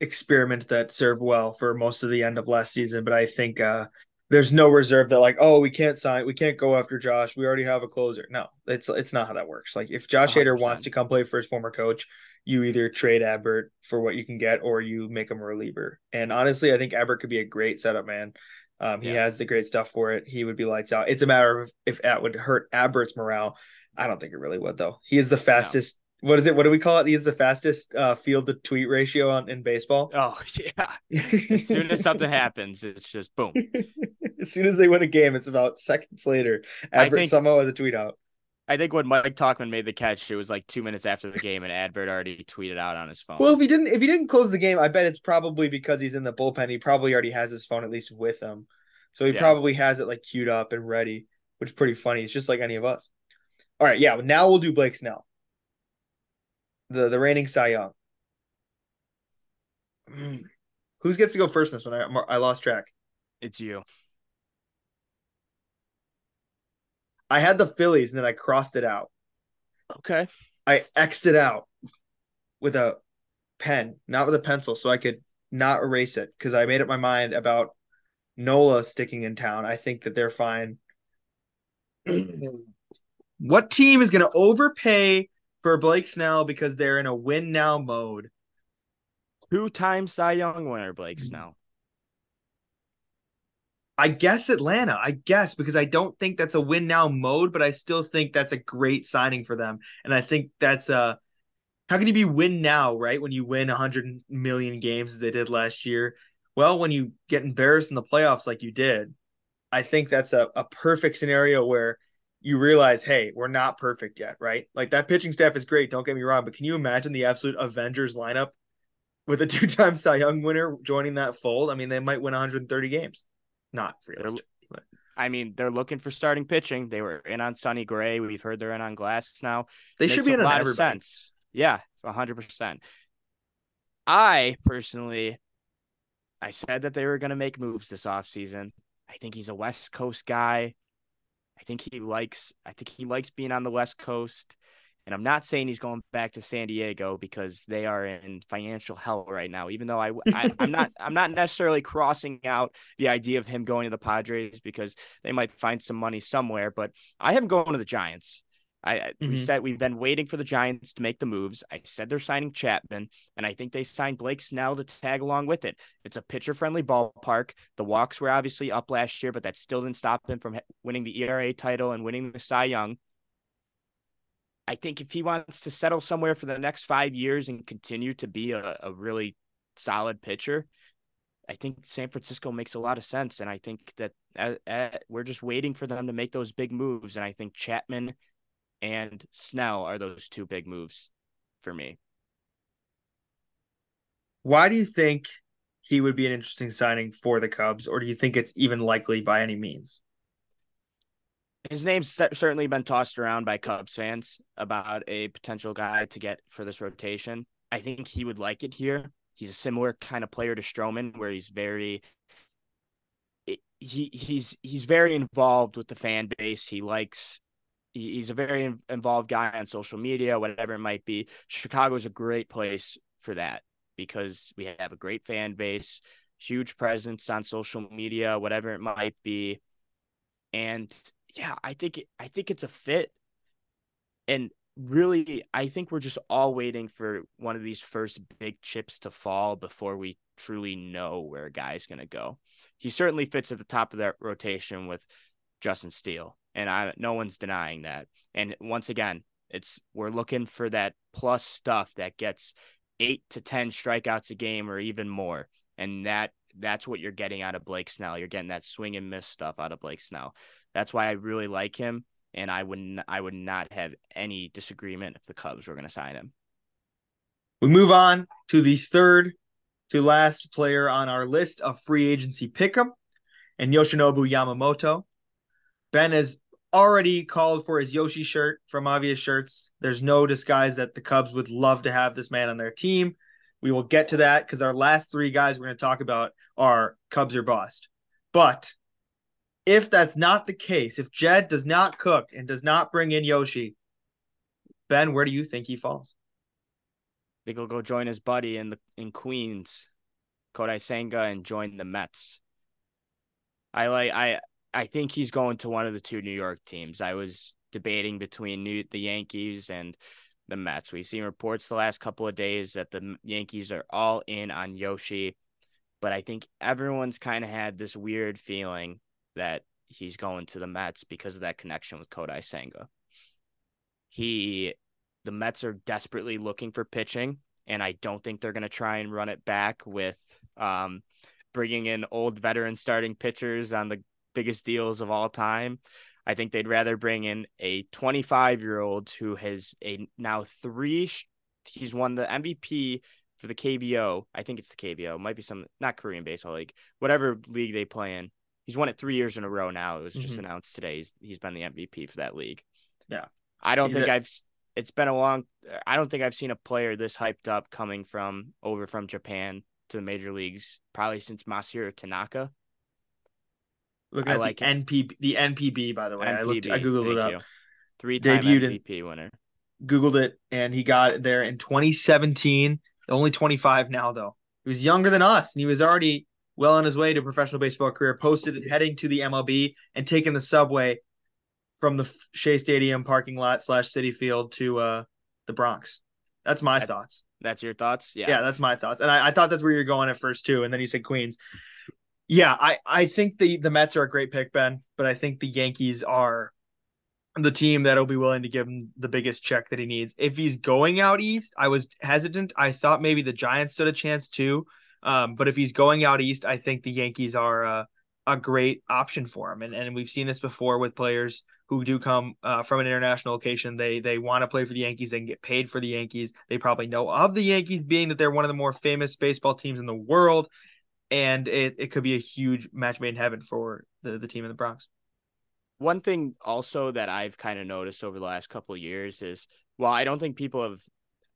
Speaker 1: experiment that served well for most of the end of last season, but I think uh there's no reserve that like, oh, we can't sign, we can't go after Josh. We already have a closer. No, it's it's not how that works. Like if Josh Hader
Speaker 2: 100%.
Speaker 1: wants to come play for his former coach, you either trade Adbert for what you can get or you make him a reliever. And honestly, I think Adbert could be a great setup man. Um, he
Speaker 2: Yeah.
Speaker 1: has the great stuff for it. He would be lights out. It's a matter of if that would hurt Adbert's morale. I don't think it really would though. He is the fastest what is it? What do we call it? He's the fastest uh, field to tweet ratio on in baseball.
Speaker 2: Oh yeah. as soon as something happens, it's just boom.
Speaker 1: as soon as they win a game, it's about seconds later. Think, somehow has a tweet out.
Speaker 2: I think when Mike Tauchman made the catch, it was like two minutes after the game, and Adbert already tweeted out on his phone.
Speaker 1: Well, if he didn't, if he didn't close the game, I bet it's probably because he's in the bullpen. He probably already has his phone at least with him, so he yeah. probably has it like queued up and ready, which is pretty funny. It's just like any of us. All right, yeah. Now we'll do Blake Snell, the the reigning Cy Young. Hmm. Who gets to go first in this one? I, I lost track.
Speaker 2: It's you.
Speaker 1: I had the Phillies and then I crossed it out.
Speaker 2: Okay.
Speaker 1: I X'd it out with a pen, not with a pencil, so I could not erase it because I made up my mind about Nola sticking in town. I think that they're fine. what team is going to overpay for Blake Snell because they're in a win now mode?
Speaker 2: Two time Cy Young winner, Blake Snell.
Speaker 1: I guess Atlanta. I guess because I don't think that's a win now mode, but I still think that's a great signing for them. And I think that's a how can you be win now, right? When you win 100 million games as they did last year. Well, when you get embarrassed in the playoffs like you did, I think that's a, a perfect scenario where you realize, hey, we're not perfect yet, right? Like that pitching staff is great, don't get me wrong, but can you imagine the absolute Avengers lineup with a two-time Cy Young winner joining that fold? I mean, they might win 130 games. Not realistic.
Speaker 2: I mean, they're looking for starting pitching. They were in on Sonny Gray. We've heard they're in on Glasnow.
Speaker 1: They should be in a lot of sense.
Speaker 2: Yeah, hundred percent. I personally, I said that they were going to make moves this offseason. I think he's a West Coast guy. I think he likes. I think he likes being on the West Coast. And I'm not saying he's going back to San Diego because they are in financial hell right now. Even though I, I am not I'm not necessarily crossing out the idea of him going to the Padres because they might find some money somewhere. But I have him going to the Giants. I mm-hmm. we said we've been waiting for the Giants to make the moves. I said they're signing Chapman, and I think they signed Blake Snell to tag along with it. It's a pitcher friendly ballpark. The walks were obviously up last year, but that still didn't stop him from winning the ERA title and winning the Cy Young. I think if he wants to settle somewhere for the next five years and continue to be a, a really solid pitcher, I think San Francisco makes a lot of sense. And I think that uh, uh, we're just waiting for them to make those big moves. And I think Chapman and Snell are those two big moves for me.
Speaker 1: Why do you think he would be an interesting signing for the Cubs, or do you think it's even likely by any means?
Speaker 2: His name's certainly been tossed around by Cubs fans about a potential guy to get for this rotation. I think he would like it here. He's a similar kind of player to Stroman, where he's very he he's he's very involved with the fan base. He likes he's a very involved guy on social media, whatever it might be. Chicago is a great place for that because we have a great fan base, huge presence on social media, whatever it might be. And yeah, I think I think it's a fit. And really, I think we're just all waiting for one of these first big chips to fall before we truly know where a guy's going to go. He certainly fits at the top of that rotation with Justin Steele, and I no one's denying that. And once again, it's we're looking for that plus stuff that gets 8 to 10 strikeouts a game or even more. And that that's what you're getting out of Blake Snell. You're getting that swing and miss stuff out of Blake Snell. That's why I really like him, and I wouldn't. I would not have any disagreement if the Cubs were going to sign him.
Speaker 1: We move on to the third to last player on our list of free agency pickup, and Yoshinobu Yamamoto. Ben has already called for his Yoshi shirt from Obvious Shirts. There's no disguise that the Cubs would love to have this man on their team. We will get to that because our last three guys we're going to talk about are Cubs or bust. But if that's not the case, if Jed does not cook and does not bring in Yoshi, Ben, where do you think he falls?
Speaker 2: I think he'll go join his buddy in the in Queens, Kodai Senga, and join the Mets. I like I I think he's going to one of the two New York teams. I was debating between New, the Yankees and the Mets. We've seen reports the last couple of days that the Yankees are all in on Yoshi, but I think everyone's kind of had this weird feeling that he's going to the Mets because of that connection with Kodai Senga. He the Mets are desperately looking for pitching, and I don't think they're going to try and run it back with um, bringing in old veteran starting pitchers on the biggest deals of all time. I think they'd rather bring in a 25 year old who has a now three. He's won the MVP for the KBO. I think it's the KBO. It might be some not Korean baseball league, whatever league they play in. He's won it three years in a row now. It was just mm-hmm. announced today. He's, he's been the MVP for that league.
Speaker 1: Yeah.
Speaker 2: I don't think I've it's been a long I don't think I've seen a player this hyped up coming from over from Japan to the major leagues probably since Masahiro Tanaka.
Speaker 1: Looking I at like the NP the NPB by the way. NPB, I looked I googled it up. You.
Speaker 2: Three-time Debuted MVP in, winner.
Speaker 1: Googled it and he got there in 2017. Only 25 now though. He was younger than us and he was already well on his way to a professional baseball career. Posted heading to the MLB and taking the subway from the Shea Stadium parking lot slash Citi Field to uh, the Bronx. That's my
Speaker 2: that,
Speaker 1: thoughts.
Speaker 2: That's your thoughts? Yeah.
Speaker 1: Yeah, that's my thoughts. And I, I thought that's where you're going at first too. And then you said Queens. Yeah, I, I think the the Mets are a great pick, Ben, but I think the Yankees are the team that'll be willing to give him the biggest check that he needs. If he's going out east, I was hesitant. I thought maybe the Giants stood a chance too. Um, but if he's going out east, I think the Yankees are a great option for him. And and we've seen this before with players who do come uh, from an international location. They they want to play for the Yankees. and get paid for the Yankees. They probably know of the Yankees, being that they're one of the more famous baseball teams in the world. And it, it could be a huge match made in heaven for the, the team in the Bronx.
Speaker 2: One thing also that I've kind of noticed over the last couple of years is while I don't think people have,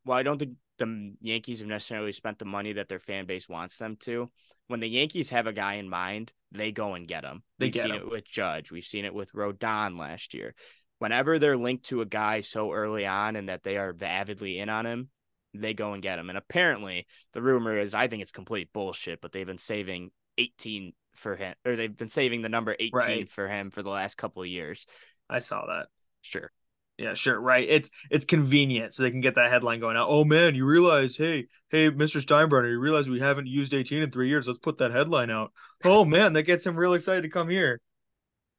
Speaker 2: well, I don't think the Yankees have necessarily spent the money that their fan base wants them to. When the Yankees have a guy in mind, they go and get him. They We've seen him. it with Judge. We've seen it with Rodon last year. Whenever they're linked to a guy so early on and that they are avidly in on him, they go and get him. And apparently, the rumor is I think it's complete bullshit, but they've been saving 18 for him, or they've been saving the number 18 right. for him for the last couple of years.
Speaker 1: I saw that.
Speaker 2: Sure.
Speaker 1: Yeah, sure, right. It's it's convenient so they can get that headline going out. Oh man, you realize, hey, hey, Mr. Steinbrenner, you realize we haven't used 18 in three years. Let's put that headline out. Oh man, that gets him real excited to come here.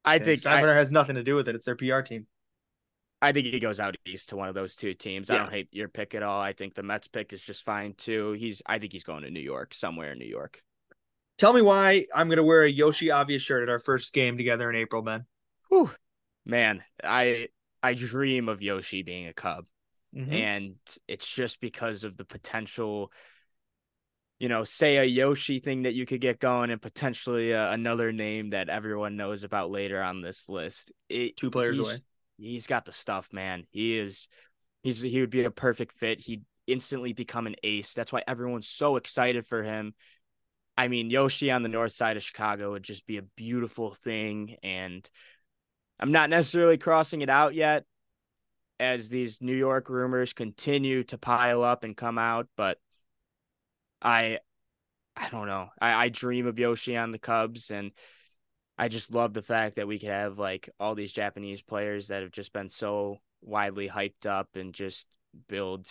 Speaker 2: I yeah, think
Speaker 1: Steinbrenner I, has nothing to do with it. It's their PR team.
Speaker 2: I think he goes out east to one of those two teams. Yeah. I don't hate your pick at all. I think the Mets pick is just fine too. He's I think he's going to New York, somewhere in New York.
Speaker 1: Tell me why I'm gonna wear a Yoshi Obvious shirt at our first game together in April, Ben.
Speaker 2: Whew. Man, I I dream of Yoshi being a Cub. Mm-hmm. And it's just because of the potential, you know, say a Yoshi thing that you could get going and potentially uh, another name that everyone knows about later on this list. It,
Speaker 1: Two players away.
Speaker 2: He's got the stuff, man. He is, he's, he would be a perfect fit. He'd instantly become an ace. That's why everyone's so excited for him. I mean, Yoshi on the north side of Chicago would just be a beautiful thing. And I'm not necessarily crossing it out yet as these New York rumors continue to pile up and come out, but I I don't know. I, I dream of Yoshi on the Cubs and I just love the fact that we could have like all these Japanese players that have just been so widely hyped up and just build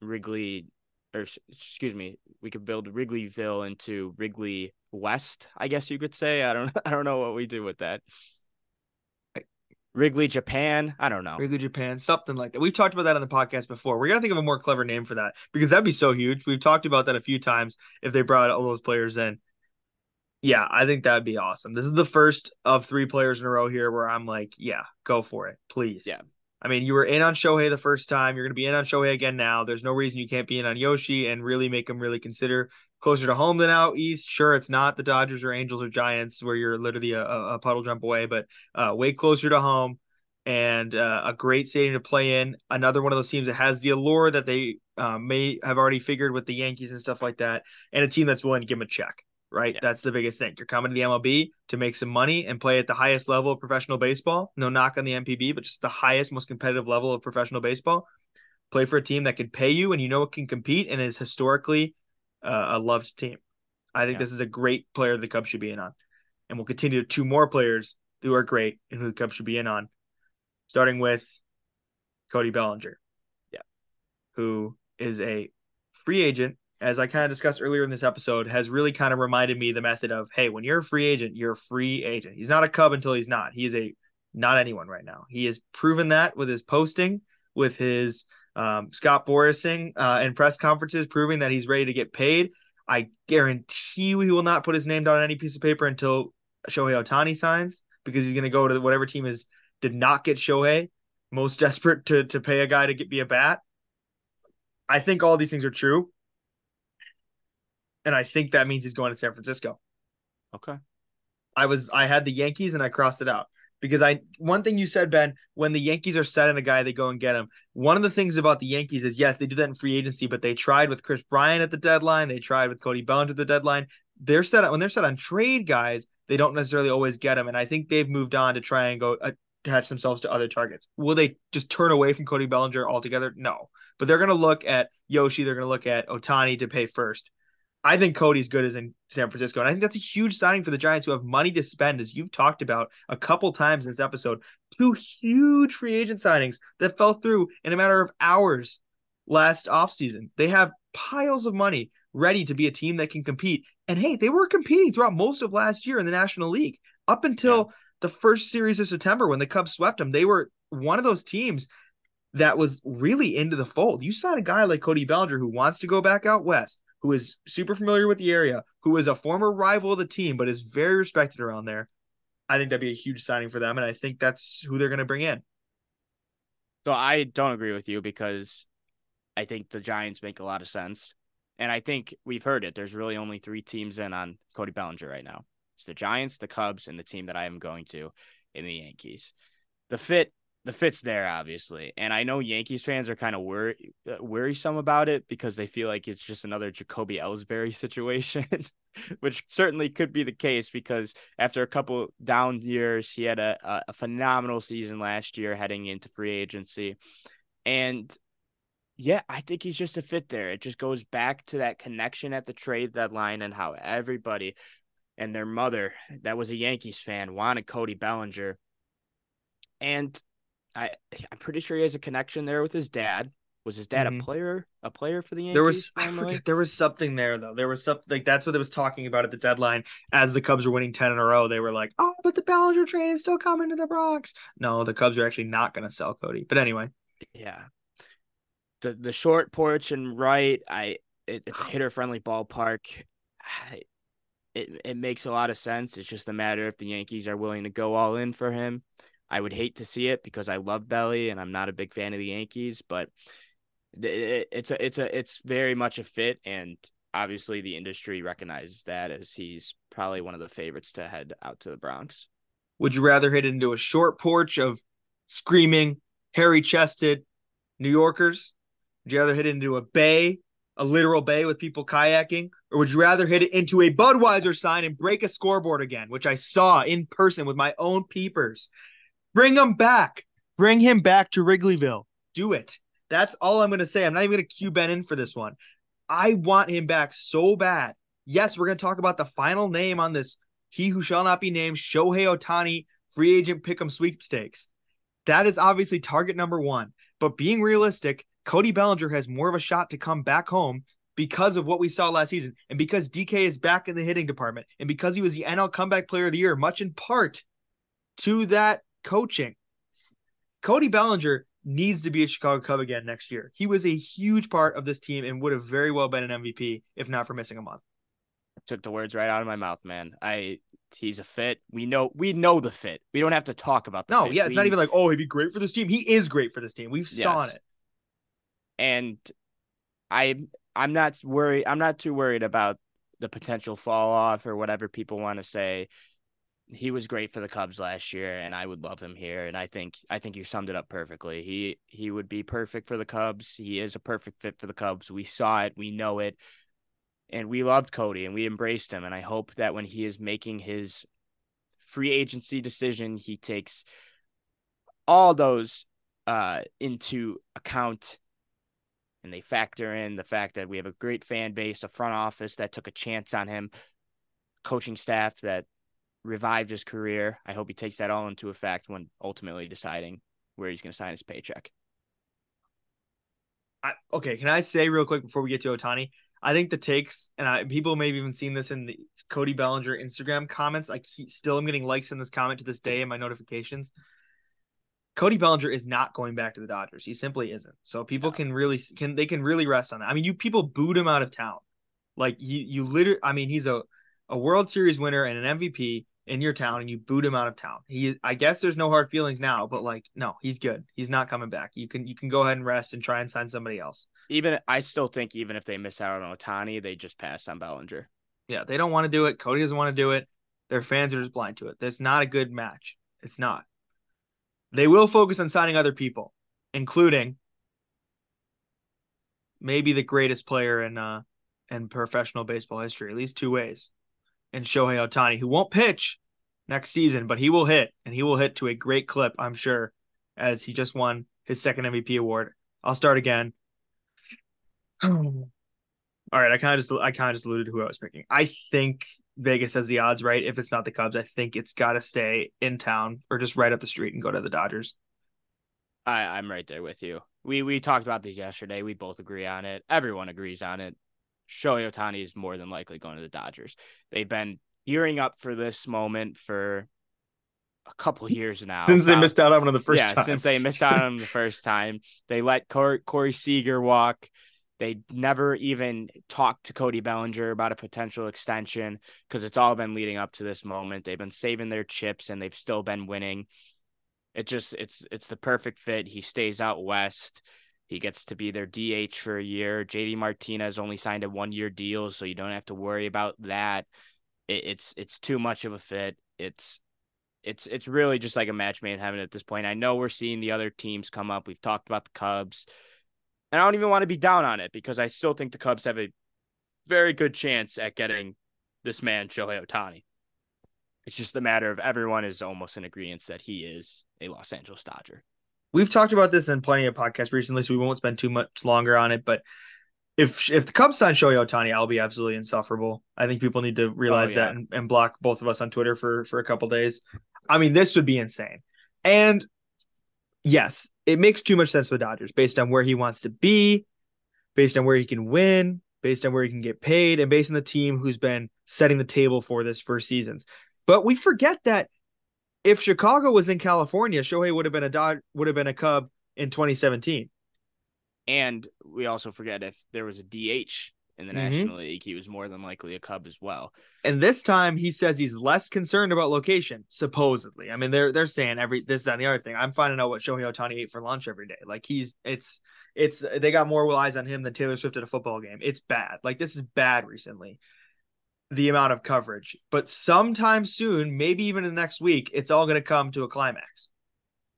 Speaker 2: Wrigley or excuse me, we could build Wrigleyville into Wrigley West, I guess you could say. I don't I don't know what we do with that. Wrigley Japan. I don't know.
Speaker 1: Wrigley Japan, something like that. We've talked about that on the podcast before. We're gonna think of a more clever name for that because that'd be so huge. We've talked about that a few times if they brought all those players in. Yeah, I think that'd be awesome. This is the first of three players in a row here where I'm like, yeah, go for it, please.
Speaker 2: Yeah.
Speaker 1: I mean, you were in on Shohei the first time. You're going to be in on Shohei again now. There's no reason you can't be in on Yoshi and really make him really consider closer to home than out east. Sure, it's not the Dodgers or Angels or Giants where you're literally a, a puddle jump away, but uh, way closer to home and uh, a great stadium to play in. Another one of those teams that has the allure that they uh, may have already figured with the Yankees and stuff like that, and a team that's willing to give them a check. Right, yeah. that's the biggest thing. You're coming to the MLB to make some money and play at the highest level of professional baseball. No knock on the NPB, but just the highest, most competitive level of professional baseball. Play for a team that can pay you and you know it can compete and is historically uh, a loved team. I think yeah. this is a great player the Cubs should be in on. And we'll continue to two more players who are great and who the Cubs should be in on, starting with Cody Bellinger.
Speaker 2: Yeah.
Speaker 1: Who is a free agent, as I kind of discussed earlier in this episode, has really kind of reminded me the method of, hey, when you're a free agent, you're a free agent. He's not a Cub until he's not. He is a not anyone right now. He has proven that with his posting with his um, Scott Borasing uh, in press conferences, proving that he's ready to get paid. I guarantee you he will not put his name down on any piece of paper until Shohei Ohtani signs because he's going to go to whatever team is did not get Shohei, most desperate to to pay a guy to get be a bat. I think all these things are true. And I think that means he's going to San Francisco.
Speaker 2: Okay.
Speaker 1: I was I had the Yankees and I crossed it out because I one thing you said Ben when the Yankees are set on a guy they go and get him. One of the things about the Yankees is yes they do that in free agency but they tried with Kris Bryant at the deadline they tried with Cody Bellinger at the deadline. They're set when they're set on trade guys they don't necessarily always get them and I think they've moved on to try and go uh, attach themselves to other targets. Will they just turn away from Cody Bellinger altogether? No, but they're going to look at Yoshi. They're going to look at Ohtani to pay first. I think Cody's good as in San Francisco. And I think that's a huge signing for the Giants who have money to spend, as you've talked about a couple times in this episode. Two huge free agent signings that fell through in a matter of hours last offseason. They have piles of money ready to be a team that can compete. And hey, they were competing throughout most of last year in the National League up until yeah. the first series of September when the Cubs swept them. They were one of those teams that was really into the fold. You saw a guy like Cody Bellinger who wants to go back out west who is super familiar with the area, who is a former rival of the team, but is very respected around there. I think that'd be a huge signing for them, and I think that's who they're going to bring in.
Speaker 2: So I don't agree with you because I think the Giants make a lot of sense. And I think we've heard it. There's really only three teams in on Cody Bellinger right now. It's the Giants, the Cubs, and the team that I am going to in the Yankees. The fit the fit's there obviously and i know yankees fans are kind of worry, uh, worrisome about it because they feel like it's just another jacoby ellsbury situation which certainly could be the case because after a couple down years he had a, a phenomenal season last year heading into free agency and yeah i think he's just a fit there. It just goes back to that connection at the trade deadline and how everybody and their mother that was a yankees fan wanted cody bellinger and I I'm pretty sure he has a connection there with his dad. Was his dad mm-hmm. a player? A player for the Yankees?
Speaker 1: There was I forget. There was something there though. There was something like that's what it was talking about at the deadline. As the Cubs were winning ten in a row, they were like, "Oh, but the Bellinger train is still coming to the Bronx." No, the Cubs are actually not going to sell Cody. But anyway,
Speaker 2: yeah. The the short porch and right, I it, it's a hitter friendly ballpark. I, it it makes a lot of sense. It's just a matter if the Yankees are willing to go all in for him. I would hate to see it because I love Belly and I'm not a big fan of the Yankees, but it's a it's a it's very much a fit and obviously the industry recognizes that as he's probably one of the favorites to head out to the Bronx.
Speaker 1: Would you rather hit into a short porch of screaming, hairy chested New Yorkers? Would you rather hit into a bay, a literal bay with people kayaking? Or would you rather hit it into a Budweiser sign and break a scoreboard again, which I saw in person with my own peepers Bring him back. Bring him back to Wrigleyville. Do it. That's all I'm going to say. I'm not even going to cue Ben in for this one. I want him back so bad. Yes, we're going to talk about the final name on this He Who Shall Not Be Named Shohei Ohtani free agent pick'em sweepstakes. That is obviously target number one. But being realistic, Cody Bellinger has more of a shot to come back home because of what we saw last season and because DK is back in the hitting department and because he was the NL comeback player of the year, much in part to that coaching. Cody Bellinger needs to be a Chicago Cub again next year. He was a huge part of this team and would have very well been an MVP if not for missing a month.
Speaker 2: took the words right out of my mouth, man. I he's a fit. We know we know the fit. We don't have to talk about the
Speaker 1: no,
Speaker 2: fit.
Speaker 1: yeah, it's
Speaker 2: we,
Speaker 1: not even like, oh, he'd be great for this team. He is great for this team. We've yes. saw it.
Speaker 2: And I I'm not worried I'm not too worried about the potential fall off or whatever people want to say he was great for the Cubs last year, and I would love him here. And I think I think you summed it up perfectly. He he would be perfect for the Cubs. He is a perfect fit for the Cubs. We saw it, we know it, and we loved Cody and we embraced him. And I hope that when he is making his free agency decision, he takes all those uh, into account and they factor in the fact that we have a great fan base, a front office that took a chance on him, coaching staff that revived his career. I hope he takes that all into effect when ultimately deciding where he's going to sign his paycheck.
Speaker 1: I, okay, can I say real quick before we get to Ohtani? I think the takes, and I, people may have even seen this in the Cody Bellinger Instagram comments. I keep, still am getting likes in this comment to this day in my notifications. Cody Bellinger is not going back to the Dodgers. He simply isn't. So people
Speaker 2: No.
Speaker 1: can really can they can really rest on that. I mean, you people booed him out of town. Like you you literally I mean, he's a a World Series winner and an MVP in your town and you boot him out of town. He I guess there's no hard feelings now, but like no, he's good. He's not coming back. You can you can go ahead and rest and try and sign somebody else.
Speaker 2: Even I still think even if they miss out on Ohtani, they just pass on Bellinger.
Speaker 1: Yeah, they don't want to do it. Cody doesn't want to do it. Their fans are just blind to it. That's not a good match. It's not. They will focus on signing other people, including maybe the greatest player in uh in professional baseball history, at least two ways. And Shohei Ohtani, who won't pitch next season, but he will hit, and he will hit to a great clip, I'm sure, as he just won his second MVP award. I'll start again. All right, I kind of just I kind of just alluded to who I was picking. I think Vegas has the odds right. If it's not the Cubs, I think it's got to stay in town or just right up the street and go to the Dodgers.
Speaker 2: I, I'm right there with you. We we talked about this yesterday. We both agree on it. Everyone agrees on it. Shohei Ohtani is more than likely going to the Dodgers. They've been gearing up for this moment for a couple years now.
Speaker 1: Since they
Speaker 2: Now-
Speaker 1: missed out on him the first
Speaker 2: yeah,
Speaker 1: time.
Speaker 2: since they missed out on him the first time, they let Corey, Corey Seager walk. They never even talked to Cody Bellinger about a potential extension because it's all been leading up to this moment. They've been saving their chips and they've still been winning. It just it's it's the perfect fit. He stays out west. He gets to be their DH for a year. JD Martinez only signed a one year deal, so you don't have to worry about that. It, it's it's too much of a fit. It's it's it's really just like a match made in heaven at this point. I know we're seeing the other teams come up. We've talked about the Cubs. And I don't even want to be down on it because I still think the Cubs have a very good chance at getting this man, Shohei Ohtani. It's just a matter of everyone is almost in agreement that he is a Los Angeles Dodger.
Speaker 1: We've talked about this in plenty of podcasts recently, so we won't spend too much longer on it. But if if the Cubs sign Shohei Ohtani, I'll be absolutely insufferable. I think people need to oh, realize
Speaker 2: Oh, yeah.
Speaker 1: that and, and block both of us on Twitter for for a couple days. I mean, this would be insane. And yes, it makes too much sense for the Dodgers based on where he wants to be, based on where he can win, based on where he can get paid, and based on the team who's been setting the table for this for seasons. But we forget that if Chicago was in California, Shohei would have been a Dod would have been a Cub in 2017.
Speaker 2: And we also forget if there was a DH in the
Speaker 1: Mhm.
Speaker 2: National League, he was more than likely a Cub as well.
Speaker 1: And this time he says he's less concerned about location, supposedly. I mean, they're they're saying every this, that, and the other thing. I'm finding out what Shohei Ohtani ate for lunch every day. Like he's it's it's they got more eyes on him than Taylor Swift at a football game. It's bad. Like this is bad recently. The amount of coverage. But sometime soon, maybe even in the next week, it's all gonna come to a climax.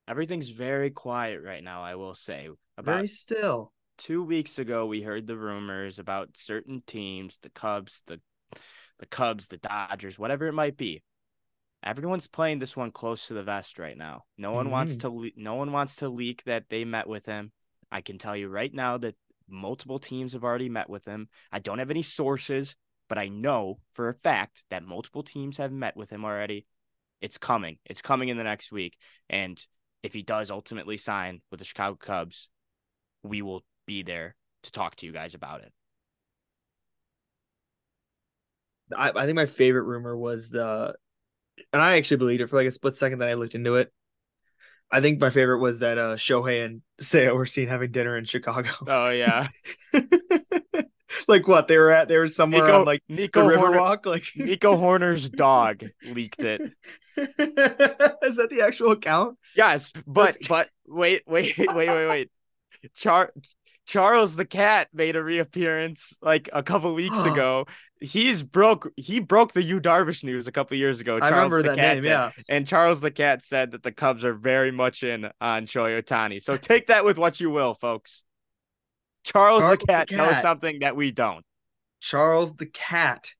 Speaker 2: Everything's very quiet right now, I will say. About
Speaker 1: Very still.
Speaker 2: two weeks ago we heard the rumors about certain teams the cubs the the cubs the dodgers whatever it might be everyone's playing this one close to the vest right now no one wants
Speaker 1: Mhm.
Speaker 2: to le- no one wants to leak that they met with him i can tell you right now that multiple teams have already met with him i don't have any sources but i know for a fact that multiple teams have met with him already it's coming it's coming in the next week and if he does ultimately sign with the chicago cubs we will be there to talk to you guys about it.
Speaker 1: I, I think my favorite rumor was the, and I actually believed it for like a split second. that I looked into it. I think my favorite was that uh, Shohei and Seiya were seen having dinner in Chicago.
Speaker 2: Oh yeah,
Speaker 1: like what they were at? They were somewhere
Speaker 2: Nico
Speaker 1: on like the
Speaker 2: Nico Hoerner,
Speaker 1: Riverwalk. Like
Speaker 2: Nico Hoerner's dog leaked it.
Speaker 1: is that the actual account?
Speaker 2: Yes, but
Speaker 1: That's-
Speaker 2: but wait wait wait wait wait. Char Charles the cat made a reappearance like a couple weeks ago. He's broke. He broke the Yu Darvish news a couple years ago.
Speaker 1: I remember
Speaker 2: the
Speaker 1: that
Speaker 2: cat
Speaker 1: name.
Speaker 2: did.
Speaker 1: Yeah,
Speaker 2: And Charles the cat said that the Cubs are very much in on Shohei Ohtani. So take that with what you will, folks. Charles,
Speaker 1: Charles
Speaker 2: the
Speaker 1: the
Speaker 2: cat knows something that we don't.
Speaker 1: Charles the cat.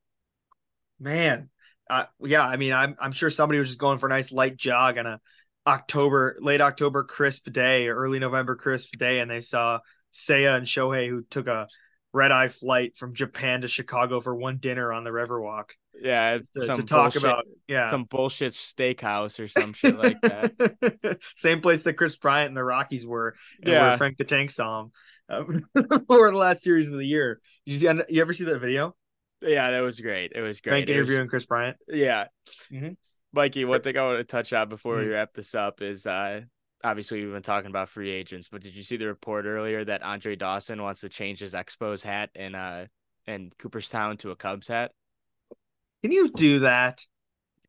Speaker 1: Man, uh, yeah. I mean, I'm I'm sure somebody was just going for a nice light jog on a October, late October crisp day, or early November crisp day, and they saw Seiya and Shohei who took a red eye flight from Japan to Chicago for one dinner on the Riverwalk
Speaker 2: Yeah,
Speaker 1: to,
Speaker 2: some
Speaker 1: to talk
Speaker 2: bullshit,
Speaker 1: about yeah
Speaker 2: some bullshit steakhouse or some shit like that.
Speaker 1: Same place that Kris Bryant and the Rockies were, and
Speaker 2: Yeah.
Speaker 1: where Frank the Tank saw him um, over the last series of the year. Did you, see, you ever see that video?
Speaker 2: Yeah, that was great. It was great.
Speaker 1: Frank
Speaker 2: It was-
Speaker 1: interviewing Kris Bryant.
Speaker 2: yeah.
Speaker 1: Mhm.
Speaker 2: Mikey, one thing I want to touch on before we
Speaker 1: Mhm.
Speaker 2: wrap this up is uh obviously we've been talking about free agents, but did you see the report earlier that Andre Dawson wants to change his Expos hat in uh in Cooperstown to a Cubs hat?
Speaker 1: Can you do that?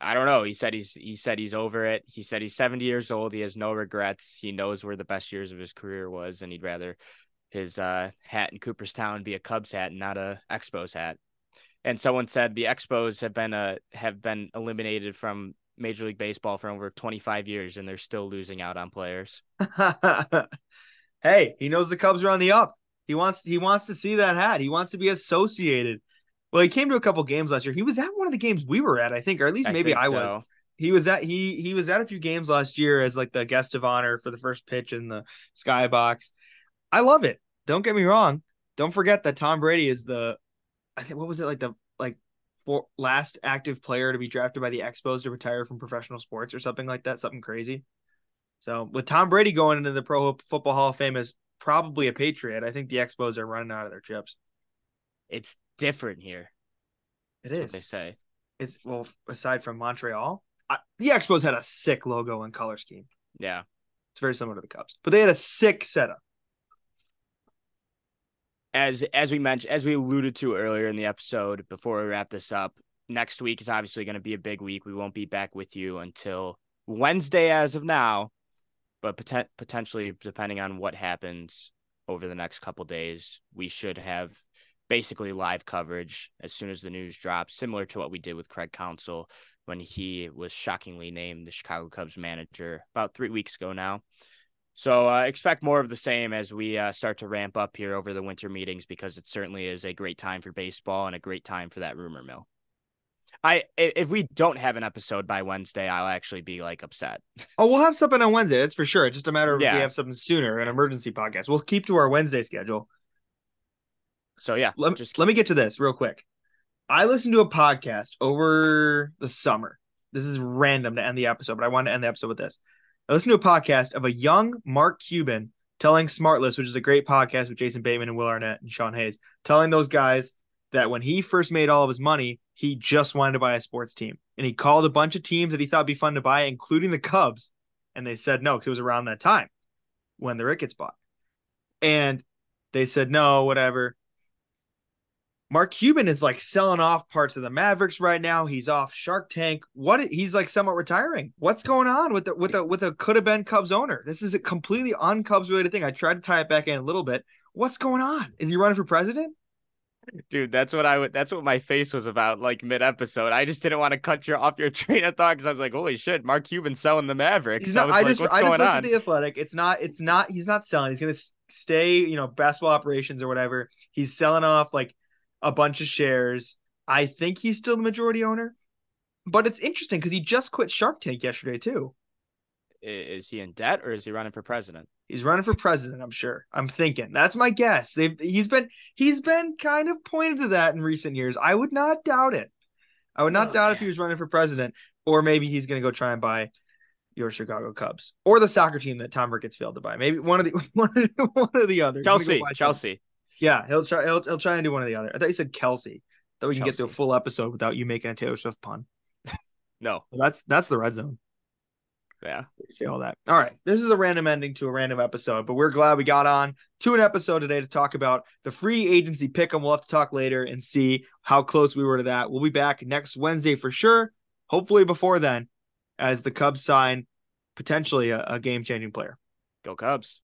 Speaker 2: I don't know. He said he's he said he's over it. He said he's 70 years old. He has no regrets. He knows where the best years of his career was, and he'd rather his uh, hat in Cooperstown be a Cubs hat and not a Expos hat. And someone said the Expos have been uh, have been eliminated from Major League Baseball for over 25 years, and they're still losing out on players.
Speaker 1: hey, he knows the Cubs are on the up. He wants he wants to see that hat. He wants to be associated. Well, he came to a couple games last year. He was at one of the games we were at, I think, or at least maybe I, I so. was. He was at he he was at a few games last year as like the guest of honor for the first pitch in the skybox. I love it. Don't get me wrong. Don't forget that Tom Brady is the I think what was it like the like for last active player to be drafted by the Expos to retire from professional sports or something like that, something crazy. So with Tom Brady going into the Pro Football Hall of Fame as probably a Patriot, I think the Expos are running out of their chips.
Speaker 2: It's different here.
Speaker 1: It
Speaker 2: is. They say.
Speaker 1: It's well, aside from Montreal, I, the Expos had a sick logo and color scheme.
Speaker 2: Yeah,
Speaker 1: it's very similar to the Cubs, but they had a sick setup
Speaker 2: as as we mentioned, as we alluded to earlier in the episode, before we wrap this up, next week is obviously going to be a big week. We won't be back with you until Wednesday, as of now, but poten- potentially depending on what happens over the next couple days, we should have basically live coverage as soon as the news drops, similar to what we did with Craig Counsell when he was shockingly named the Chicago Cubs manager about three weeks ago now. So uh, expect more of the same as we uh, start to ramp up here over the winter meetings because it certainly is a great time for baseball and a great time for that rumor mill. I if we don't have an episode by Wednesday, I'll actually be like upset.
Speaker 1: Oh, we'll have something on Wednesday. That's for sure. It's just a matter of yeah. if we have something sooner, an emergency podcast. We'll keep to our Wednesday schedule.
Speaker 2: So yeah,
Speaker 1: let, just let me get to this real quick. I listened to a podcast over the summer. This is random to end the episode, but I want to end the episode with this. I listened to a podcast of a young Mark Cuban telling Smartless, which is a great podcast with Jason Bateman and Will Arnett and Sean Hayes, telling those guys that when he first made all of his money, he just wanted to buy a sports team. And he called a bunch of teams that he thought would be fun to buy, including the Cubs. And they said no, because it was around that time when the Ricketts bought. And they said no, whatever. Mark Cuban is like selling off parts of the Mavericks right now. He's off Shark Tank. What he's like somewhat retiring. What's going on with the with a with a could have been Cubs owner? This is a completely un Cubs related thing. I tried to tie it back in a little bit. What's going on? Is he running for president?
Speaker 2: Dude, that's what I would. That's what my face was about, like mid episode. I just didn't want to cut you off your train of thought because I was like, "Holy shit, Mark Cuban selling the Mavericks."
Speaker 1: He's not, I, I like, just, I just looked on? at the Athletic. It's not. It's not. He's not selling. He's gonna stay. You know, basketball operations or whatever. He's selling off like a bunch of shares. I think he's still the majority owner, but it's interesting because he just quit Shark Tank yesterday too.
Speaker 2: Is he in debt or is he running for president?
Speaker 1: He's running for president. I'm sure. I'm thinking that's my guess. They've he's been he's been kind of pointed to that in recent years. I would not doubt it. I would not oh, doubt man. if he was running for president, or maybe he's going to go try and buy your Chicago Cubs or the soccer team that Tom Ricketts failed to buy. Maybe one of the one of the, one of the others.
Speaker 2: Chelsea. Chelsea.
Speaker 1: Yeah, he'll try. He'll, he'll try and do one or the other. I thought you said Kelsey. That we can Chelsea. get through a full episode without you making a Taylor Swift pun.
Speaker 2: no,
Speaker 1: well, that's that's the red zone.
Speaker 2: Yeah,
Speaker 1: see all that. All right, this is a random ending to a random episode, but we're glad we got on to an episode today to talk about the free agency pick, and we'll have to talk later and see how close we were to that. We'll be back next Wednesday for sure. Hopefully before then, as the Cubs sign potentially a, a game changing player.
Speaker 2: Go Cubs.